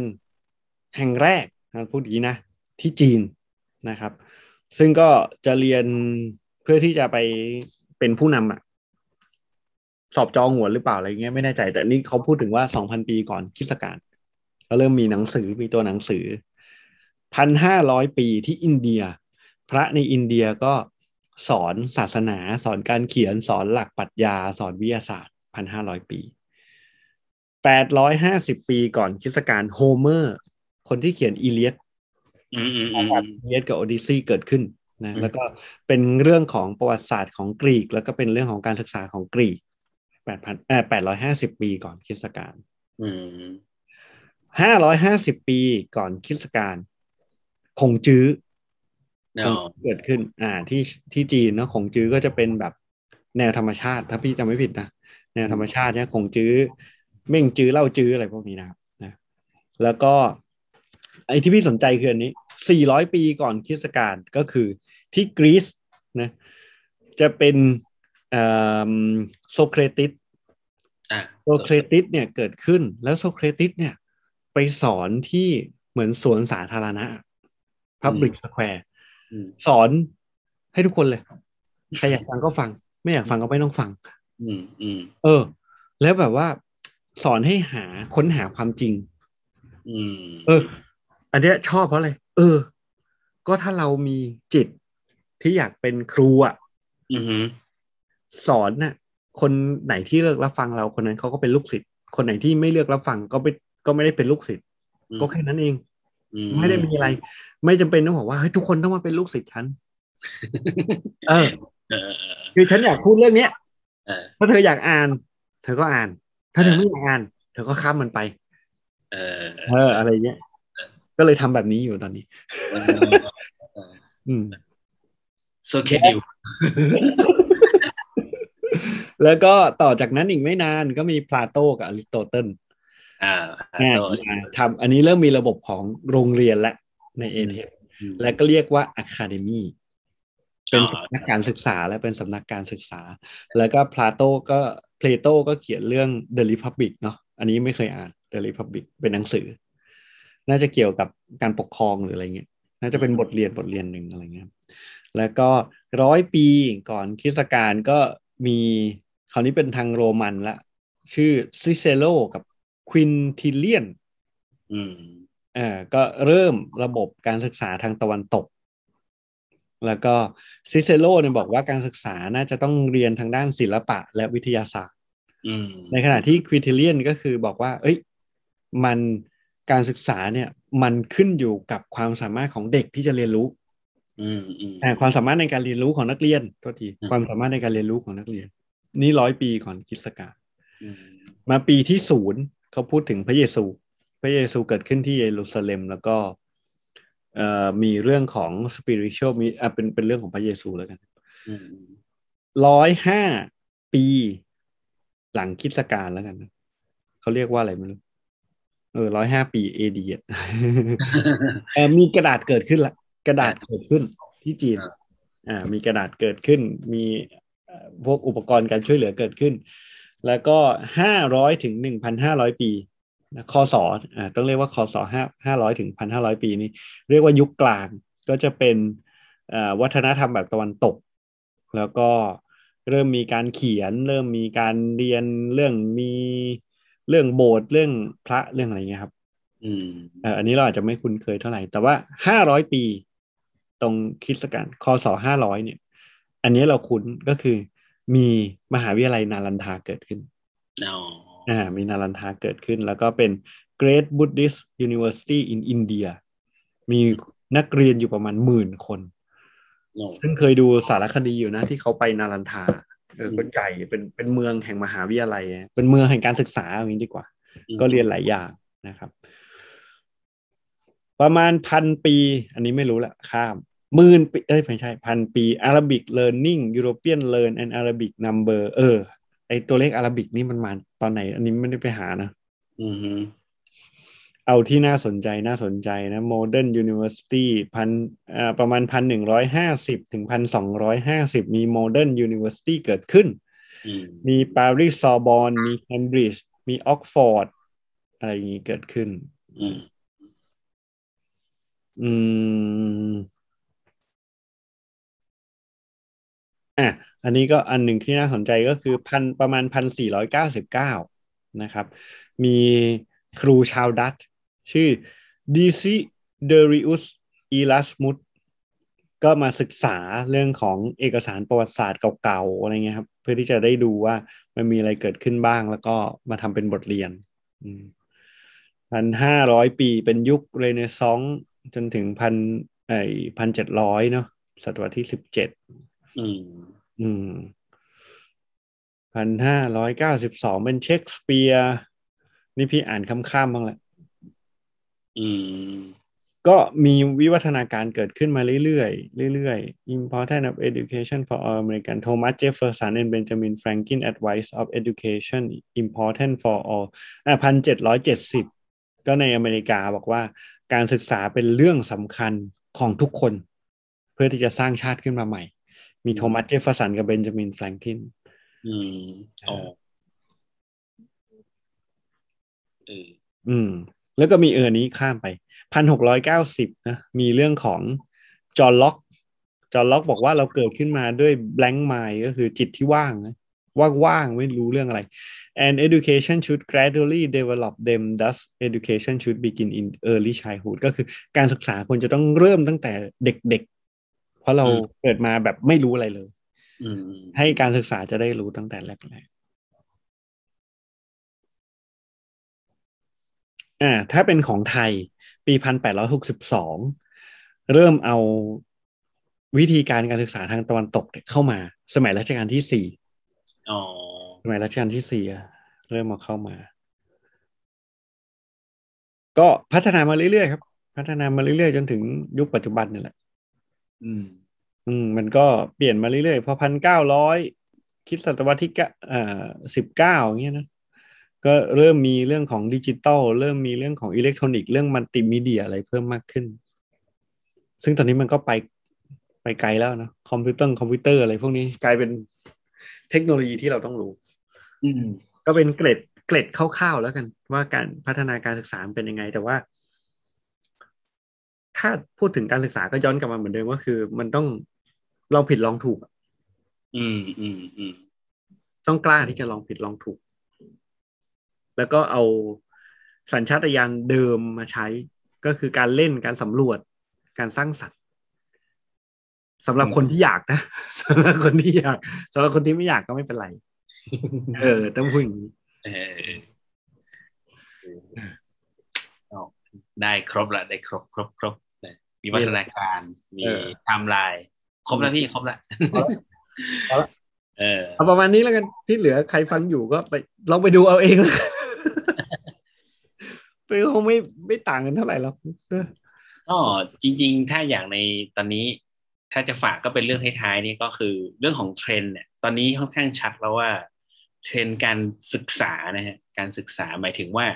แห่งแรกนะพูดอย่างนี้นะ ที่จีนนะครับ ซึ่งก็จะเรียนเพื่อที่จะไปเป็นผู้นำอะสอบจองหัวนหรือเปล่าอะไรเงี้ยไม่แน่ใจ แต่นี่เขาพูดถึงว่าสองพันปีก่อนคริสตกาลก็เริ่มมีหนังสือมีตัวหนังสือพันห้าร้อยปีที่อินเดีย พระในอินเดียก็สอนศาสนา สอนการเขียนสอนหลักปรัชญา สอนวิทยาศาสตร์พันห้าร้อยปีแปดร้อยห้าสิบปีก่อนคริสตกาลโฮเมอร์ คนที่เขียนอีเลียด อืมอืมปอืระมวัติอีเลียดกับโอดิซีเกิดขึ้นนะอืมแล้วก็เป็นเรื่องของประวัติศาสตร์ของกรีก แล้วก็เป็นเรื่องของการศึกษาของกรีกแปดพันเอ่อแปดร้อยห้าสิบปีก่อนคริสตกาลอืมห้าร้อยห้าสิบปีก่อนคริสตกาลคงจื้อเนาะเกิดขึ้น อ่า ที่ที่จีนเนอะขงจื้อก็จะเป็นแบบแนวธรรมชาติ ถ้าพี่จำไม่ผิดนะแนวธรรมชาติเนี่ยขงจื้อเม่งจื้อเล่าจื้ออะไรพวกนี้นะครับนะแล้วก็ไอ้ที่พี่สนใจคืออันนี้ 400 ปีก่อนคริสตกาลก็คือที่กรีซนะจะเป็นเอ่อโซเครติสอะโซเครติสเนี่ยเกิดขึ้นแล้วโซเครติสเนี่ยไปสอนที่เหมือนสวนสาธารณะ Public Square อืมสอนให้ทุกคนเลย ใครอยากฟังก็ฟัง ไม่อยากฟังก็ไม่ต้องฟังอืมอืมเออ แล้วแบบว่าสอนให้หาค้นหาความจริงอืมเออ อันเนี้ยชอบเพราะอะไร เออ ก็ถ้าเรามีจิตที่อยากเป็นครูอะอืมสอนน่ะ คนไหนที่เลือกรับฟังเราคนนั้นเขาก็เป็นลูกศิษย์คนไหนที่ไม่เลือกรับฟังก็ไม่ก็ไม่ได้เป็นลูกศิษย์ก็แค่นั้นเองอืไม่ได้มีอะไร ไม่จำเป็นต้องบอกว่าเฮ้ยทุกคนต้องมาเป็นลูกศิษย์ฉันเออเออเออคือฉันอยากพูดเรื่องเนี้ยเออถ้าเธออยากอ่าน เธอก็อ่าน ถ้าเธอไม่อยากอ่าน เธอก็ข้ามมันไป เออ เอออะไรเงี้ย ก็เลยทำแบบนี้อยู่ตอนนี้เอออืมโซเครติสแล้วก็ต่อจากนั้นอีกไม่นานก็มีพลาโตกับอริสโตเติลอ่าอ่ามาทำอันนี้เริ่มมีระบบของโรงเรียนและในเอเธนส์และก็เรียกว่า Academy เป็นสำนักการศึกษาและเป็นสำนักการศึกษา แล้วก็พลาโตก็เพลโตก็เขียนเรื่อง The Republic เนาะอันนี้ไม่เคยอ่าน The Republic เป็นหนังสือ น่าจะเกี่ยวกับการปกครองหรืออะไรเงี้ยน่าจะเป็นบทเรียนบทเรียนหนึ่งอะไรเงี้ยแล้วก็ร้อยปีก่อนคริสตกาลก็มีคราวนี้เป็นทางโรมันละ ชื่อซิเซโลกับควินทิเลียนอืมเอ่อก็เริ่มระบบการศึกษาทางตะวันตก แล้วก็ซิเซโลเนี่ยบอกว่าการศึกษาน่าจะต้องเรียนทางด้านศิลปะและวิทยาศาสตร์อืมในขณะที่ค r ิเทเลียนก็คือบอกว่า เอ้ย มัน การศึกษาเนี่ยมันขึ้นอยู่กับความสามารถของเด็กที่จะเรียนรู้อืมอืมอ่าความสามารถในการเรียนรู้ของนักเรียนโทษทีอืมความสามารถในการเรียนรู้ของนักเรียน นี่ร้อยปีก่อนคริสตกาลอืมมาปีที่ศูนย์เขาพูดถึงพระเยซู พระเยซูเกิดขึ้นที่เยรูซาเล็มแล้วก็เอ่อมีเรื่องของ spiritual มีอะเป็นเป็นเรื่องของพระเยซูแล้วกันอืมร้อยห้าปีหลังคริสตกาลแล้วกันนะเขาเรียกว่าอะไรไม่รู้ เออร้อยห้าปีเอดีอะเออมีกระดาษเกิดขึ้นละกระดาษเกิดขึ้นที่จีนครับอ่า มีกระดาษเกิดขึ้น มีเอ่อพวกอุปกรณ์การช่วยเหลือเกิดขึ้น แล้วก็ห้าร้อยถึงหนึ่งพันห้าร้อยปีนะคศอ่าต้องเรียกว่าคศห้าห้าร้อยถึงพันห้าร้อยปีนี้ เรียกว่ายุคกลางก็จะเป็นเอ่อวัฒนธรรมแบบตะวันตก แล้วก็เริ่มมีการเขียน เริ่มมีการเรียนเรื่องมี เรื่องโบสถ์เรื่องพระเรื่องอะไรเงี้ยครับอืมเอ่ออันนี้เราอาจจะไม่คุ้นเคยเท่าไหร่ แต่ว่าห้าร้อยปี ตรงคริสตกาลคศห้าร้อยเนี่ย อันนี้เราคุ้นก็คือ มีมหาวิทยาลัยนาลันทาเกิดขึ้นอ๋ออ่ามีนาลันทาเกิดขึ้น แล้วก็เป็น Great Buddhist University in India มีนักเรียนอยู่ประมาณหมื่นคนโอ้ซึ่งเคยดูสารคดีอยู่นะที่เขาไปนาลันทา เออก็ใหญ่เป็นเป็นเมืองแห่งมหาวิทยาลัย เป็นเมืองแห่งการศึกษาอย่างนี้ดีกว่า ก็เรียนหลายอย่างนะครับ ประมาณพันปี อันนี้ไม่รู้ละข้ามหมื่นปีเอ้ยไม่ใช่พันปี Arabic Learning European Learn and Arabic Number เออ ไอตัวเลข Arabic นี่มันมาตอนไหน อันนี้ไม่ได้ไปหานะ อืมฮึ เอาที่น่าสนใจน่าสนใจนะ Modern University พันอ่าประมาณพันหนึ่งร้อยห้าสิบถึงพันสองร้อยห้าสิบมี Modern University เกิดขึ้นอืมมีปารีสซอร์บอนมีเคมบริดจ์มีออกซ์ฟอร์ดอะไรอย่างนี้เกิดขึ้นอืมอืมอะอันนี้ก็อันหนึ่งที่น่าสนใจก็คือพันประมาณพันสี่ร้อยเก้าสิบเก้านะครับ มีครูชาวดัตช์ ชื่อดิซิเดริอุสอีลัสมุตก็มาศึกษาเรื่องของเอกสารประวัติศาสตร์เก่าๆอะไรเงี้ยครับ เพื่อที่จะได้ดูว่ามันมีอะไรเกิดขึ้นบ้าง แล้วก็มาทำเป็นบทเรียนพันห้าร้อยปีเป็นยุคเรเนซองส์จนถึงพันไอพันเจ็ดร้อยเนาะศตวรรษที่สิบเจ็ดอืมอืมพันห้าร้อยเก้าสิบสองเป็นเชคสเปียร์ นี่พี่อ่านค้ำๆบ้างแหละอืม ก็มีวิวัฒนาการเกิดขึ้นมาเรื่อยๆ เรื่อยๆ Important of Education for All American Thomas Jefferson and Benjamin Franklin Advice of Education Important for All อะพันเจ็ดร้อยเจ็ดสิบก็ในอเมริกาบอกว่าการศึกษาเป็นเรื่องสำคัญของทุกคน เพื่อที่จะสร้างชาติขึ้นมาใหม่ มีโทมัสเจฟเฟอร์สันกับเบนจามินแฟรงคลินอืมอ๋อเอออืม แล้วก็มีเออนี้ข้ามไปพันหกร้อยเก้าสิบนะมีเรื่องของจอห์นล็อก จอห์นล็อกบอกว่าเราเกิดขึ้นมาด้วย blank mind ก็คือจิตที่ว่างนะว่างๆไม่รู้เรื่องอะไร and education should gradually develop them thus education should begin in early childhood ก็คือการศึกษาควรจะต้องเริ่มตั้งแต่เด็กๆ เพราะเราเกิดมาแบบไม่รู้อะไรเลยอืมให้การศึกษาจะได้รู้ตั้งแต่แรก อ่าถ้าเป็นของไทยปีพันแปดร้อยหกสิบสองเริ่มเอาวิธีการการศึกษาทางตะวันตกเนี่ยเข้ามา สมัยรัชกาลที่สี่อ๋อสมัยรัชกาลที่สี่อะเริ่มมาเข้ามา ก็พัฒนามาเรื่อยๆครับ พัฒนามาเรื่อยๆจนถึงยุคปัจจุบันนี่แหละอืม อืม มันก็เปลี่ยนมาเรื่อยๆพอพันเก้าร้อยคิดศตวรรษที่เก้าอ่าสิบเก้าอย่างเงี้ยนะ ก็เริ่มมีเรื่องของดิจิตอลเริ่มมีเรื่องของอิเล็กทรอนิกส์เรื่องมัลติมีเดียอะไรเพิ่มมากขึ้น ซึ่งตอนนี้มันก็ไปไปไกลแล้วนะคอมพิวเตอร์คอมพิวเตอร์อะไรพวกนี้กลายเป็นเทคโนโลยีที่เราต้องรู้ อืมก็เป็นเกร็ดเกร็ดคร่าวๆแล้วกัน ว่าการพัฒนาการศึกษาเป็นยังไง แต่ว่า ถ้าพูดถึงการศึกษาก็ย้อนกลับมาเหมือนเดิมก็คือ มันต้องลองผิดลองถูก อืมอืมอืมต้องกล้าที่จะลองผิดลองถูก แล้วก็เอาสัญชาตญาณเดิมมาใช้ ก็คือการเล่นการสำรวจ การสร้างสรรค์สำหรับคนที่อยากนะสำหรับคนที่อยากสำหรับคนที่ไม่อยากก็ไม่เป็นไร เออ ต้องพูดอย่างนี้เออเอาได้ครบละได้ครบครบครบนะมีวัฒนาการ มีไทม์ไลน์ครบแล้วพี่ครบละเออเอาประมาณนี้แล้วกันที่เหลือใครฟังอยู่ก็ไปลองไปดูเอาเองแล้วกันไป คงไม่ไม่ต่างกันเท่าไหร่หรอกก็จริง ๆ ถ้าอย่างในตอนนี้ ถ้าจะฝากก็เป็นเรื่องท้ายๆนี่ก็คือเรื่องของเทรนเนี่ย ตอนนี้ค่อนข้างชัดแล้วว่า เทรนการศึกษานะฮะการศึกษาหมายถึงว่า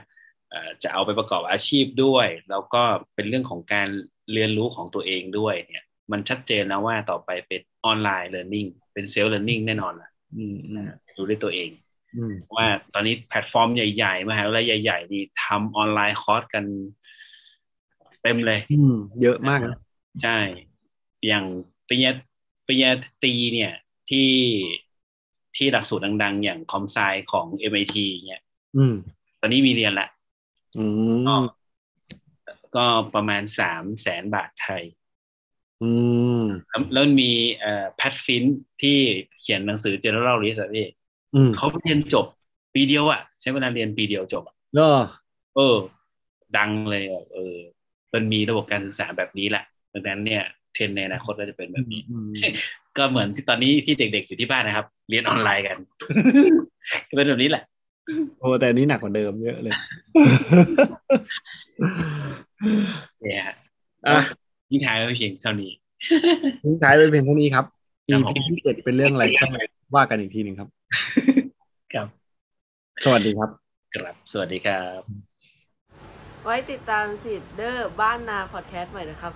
จะเอาไปประกอบอาชีพด้วย แล้วก็เป็นเรื่องของการเรียนรู้ของตัวเองด้วยเนี่ย มันชัดเจนแล้วว่าต่อไปเป็นออนไลน์เรียนรู้เป็น self เรียนรู้แน่นอนละอืมอืมดูด้วยตัวเอง ว่าตอนนี้แพลตฟอร์มใหญ่ๆมหาวิทยาลัยใหญ่ๆนี่ทำ online course กันเต็มเลยอืมเยอะมากนะใช่ อย่างปริญญาปริญญาตรีเนี่ยที่ที่หลักสูตรดัง ๆ อย่าง com sci ของ MIT เนี่ยอืมตอนนี้มีเรียนละอืก็มก็ประมาณสามแสนบาทไทยอืมแล้วแล้วมีเอ่อแพทฟินที่เขียนหนังสือ General List อะพี่อืม เขาเรียนจบปีเดียวอะใช้เวลาเรียนปีเดียวจบอะก็เออ ดังเลยอะเออ มันมีระบบการศึกษาแบบนี้แหละดังนั้นเนี่ยเทรนด์ในอนาคตก็จะเป็นแบบนี้อืมก็เหมือนที่ตอนนี้ที่เด็กๆอยู่ที่บ้านนะครับ เรียนออนไลน์กันก็เป็นแบบนี้แหละโอ้แต่อันนี้หนักกว่าเดิมเยอะเลยเนี่ยฮะอะยิ่งท้ายไม่เพียงเท่านี้ทิ้งท้ายไปเพียงเท่านี้ครับครับ EP ผมที่เจ็ดเป็นเรื่องอะไรก็ว่ากันอีกทีหนึ่งครับ ครับ สวัสดีครับ ครับ สวัสดีครับ ไว้ติดตามสิทธิ์เดอร์บ้านนาพอดแคสต์ใหม่นะครับ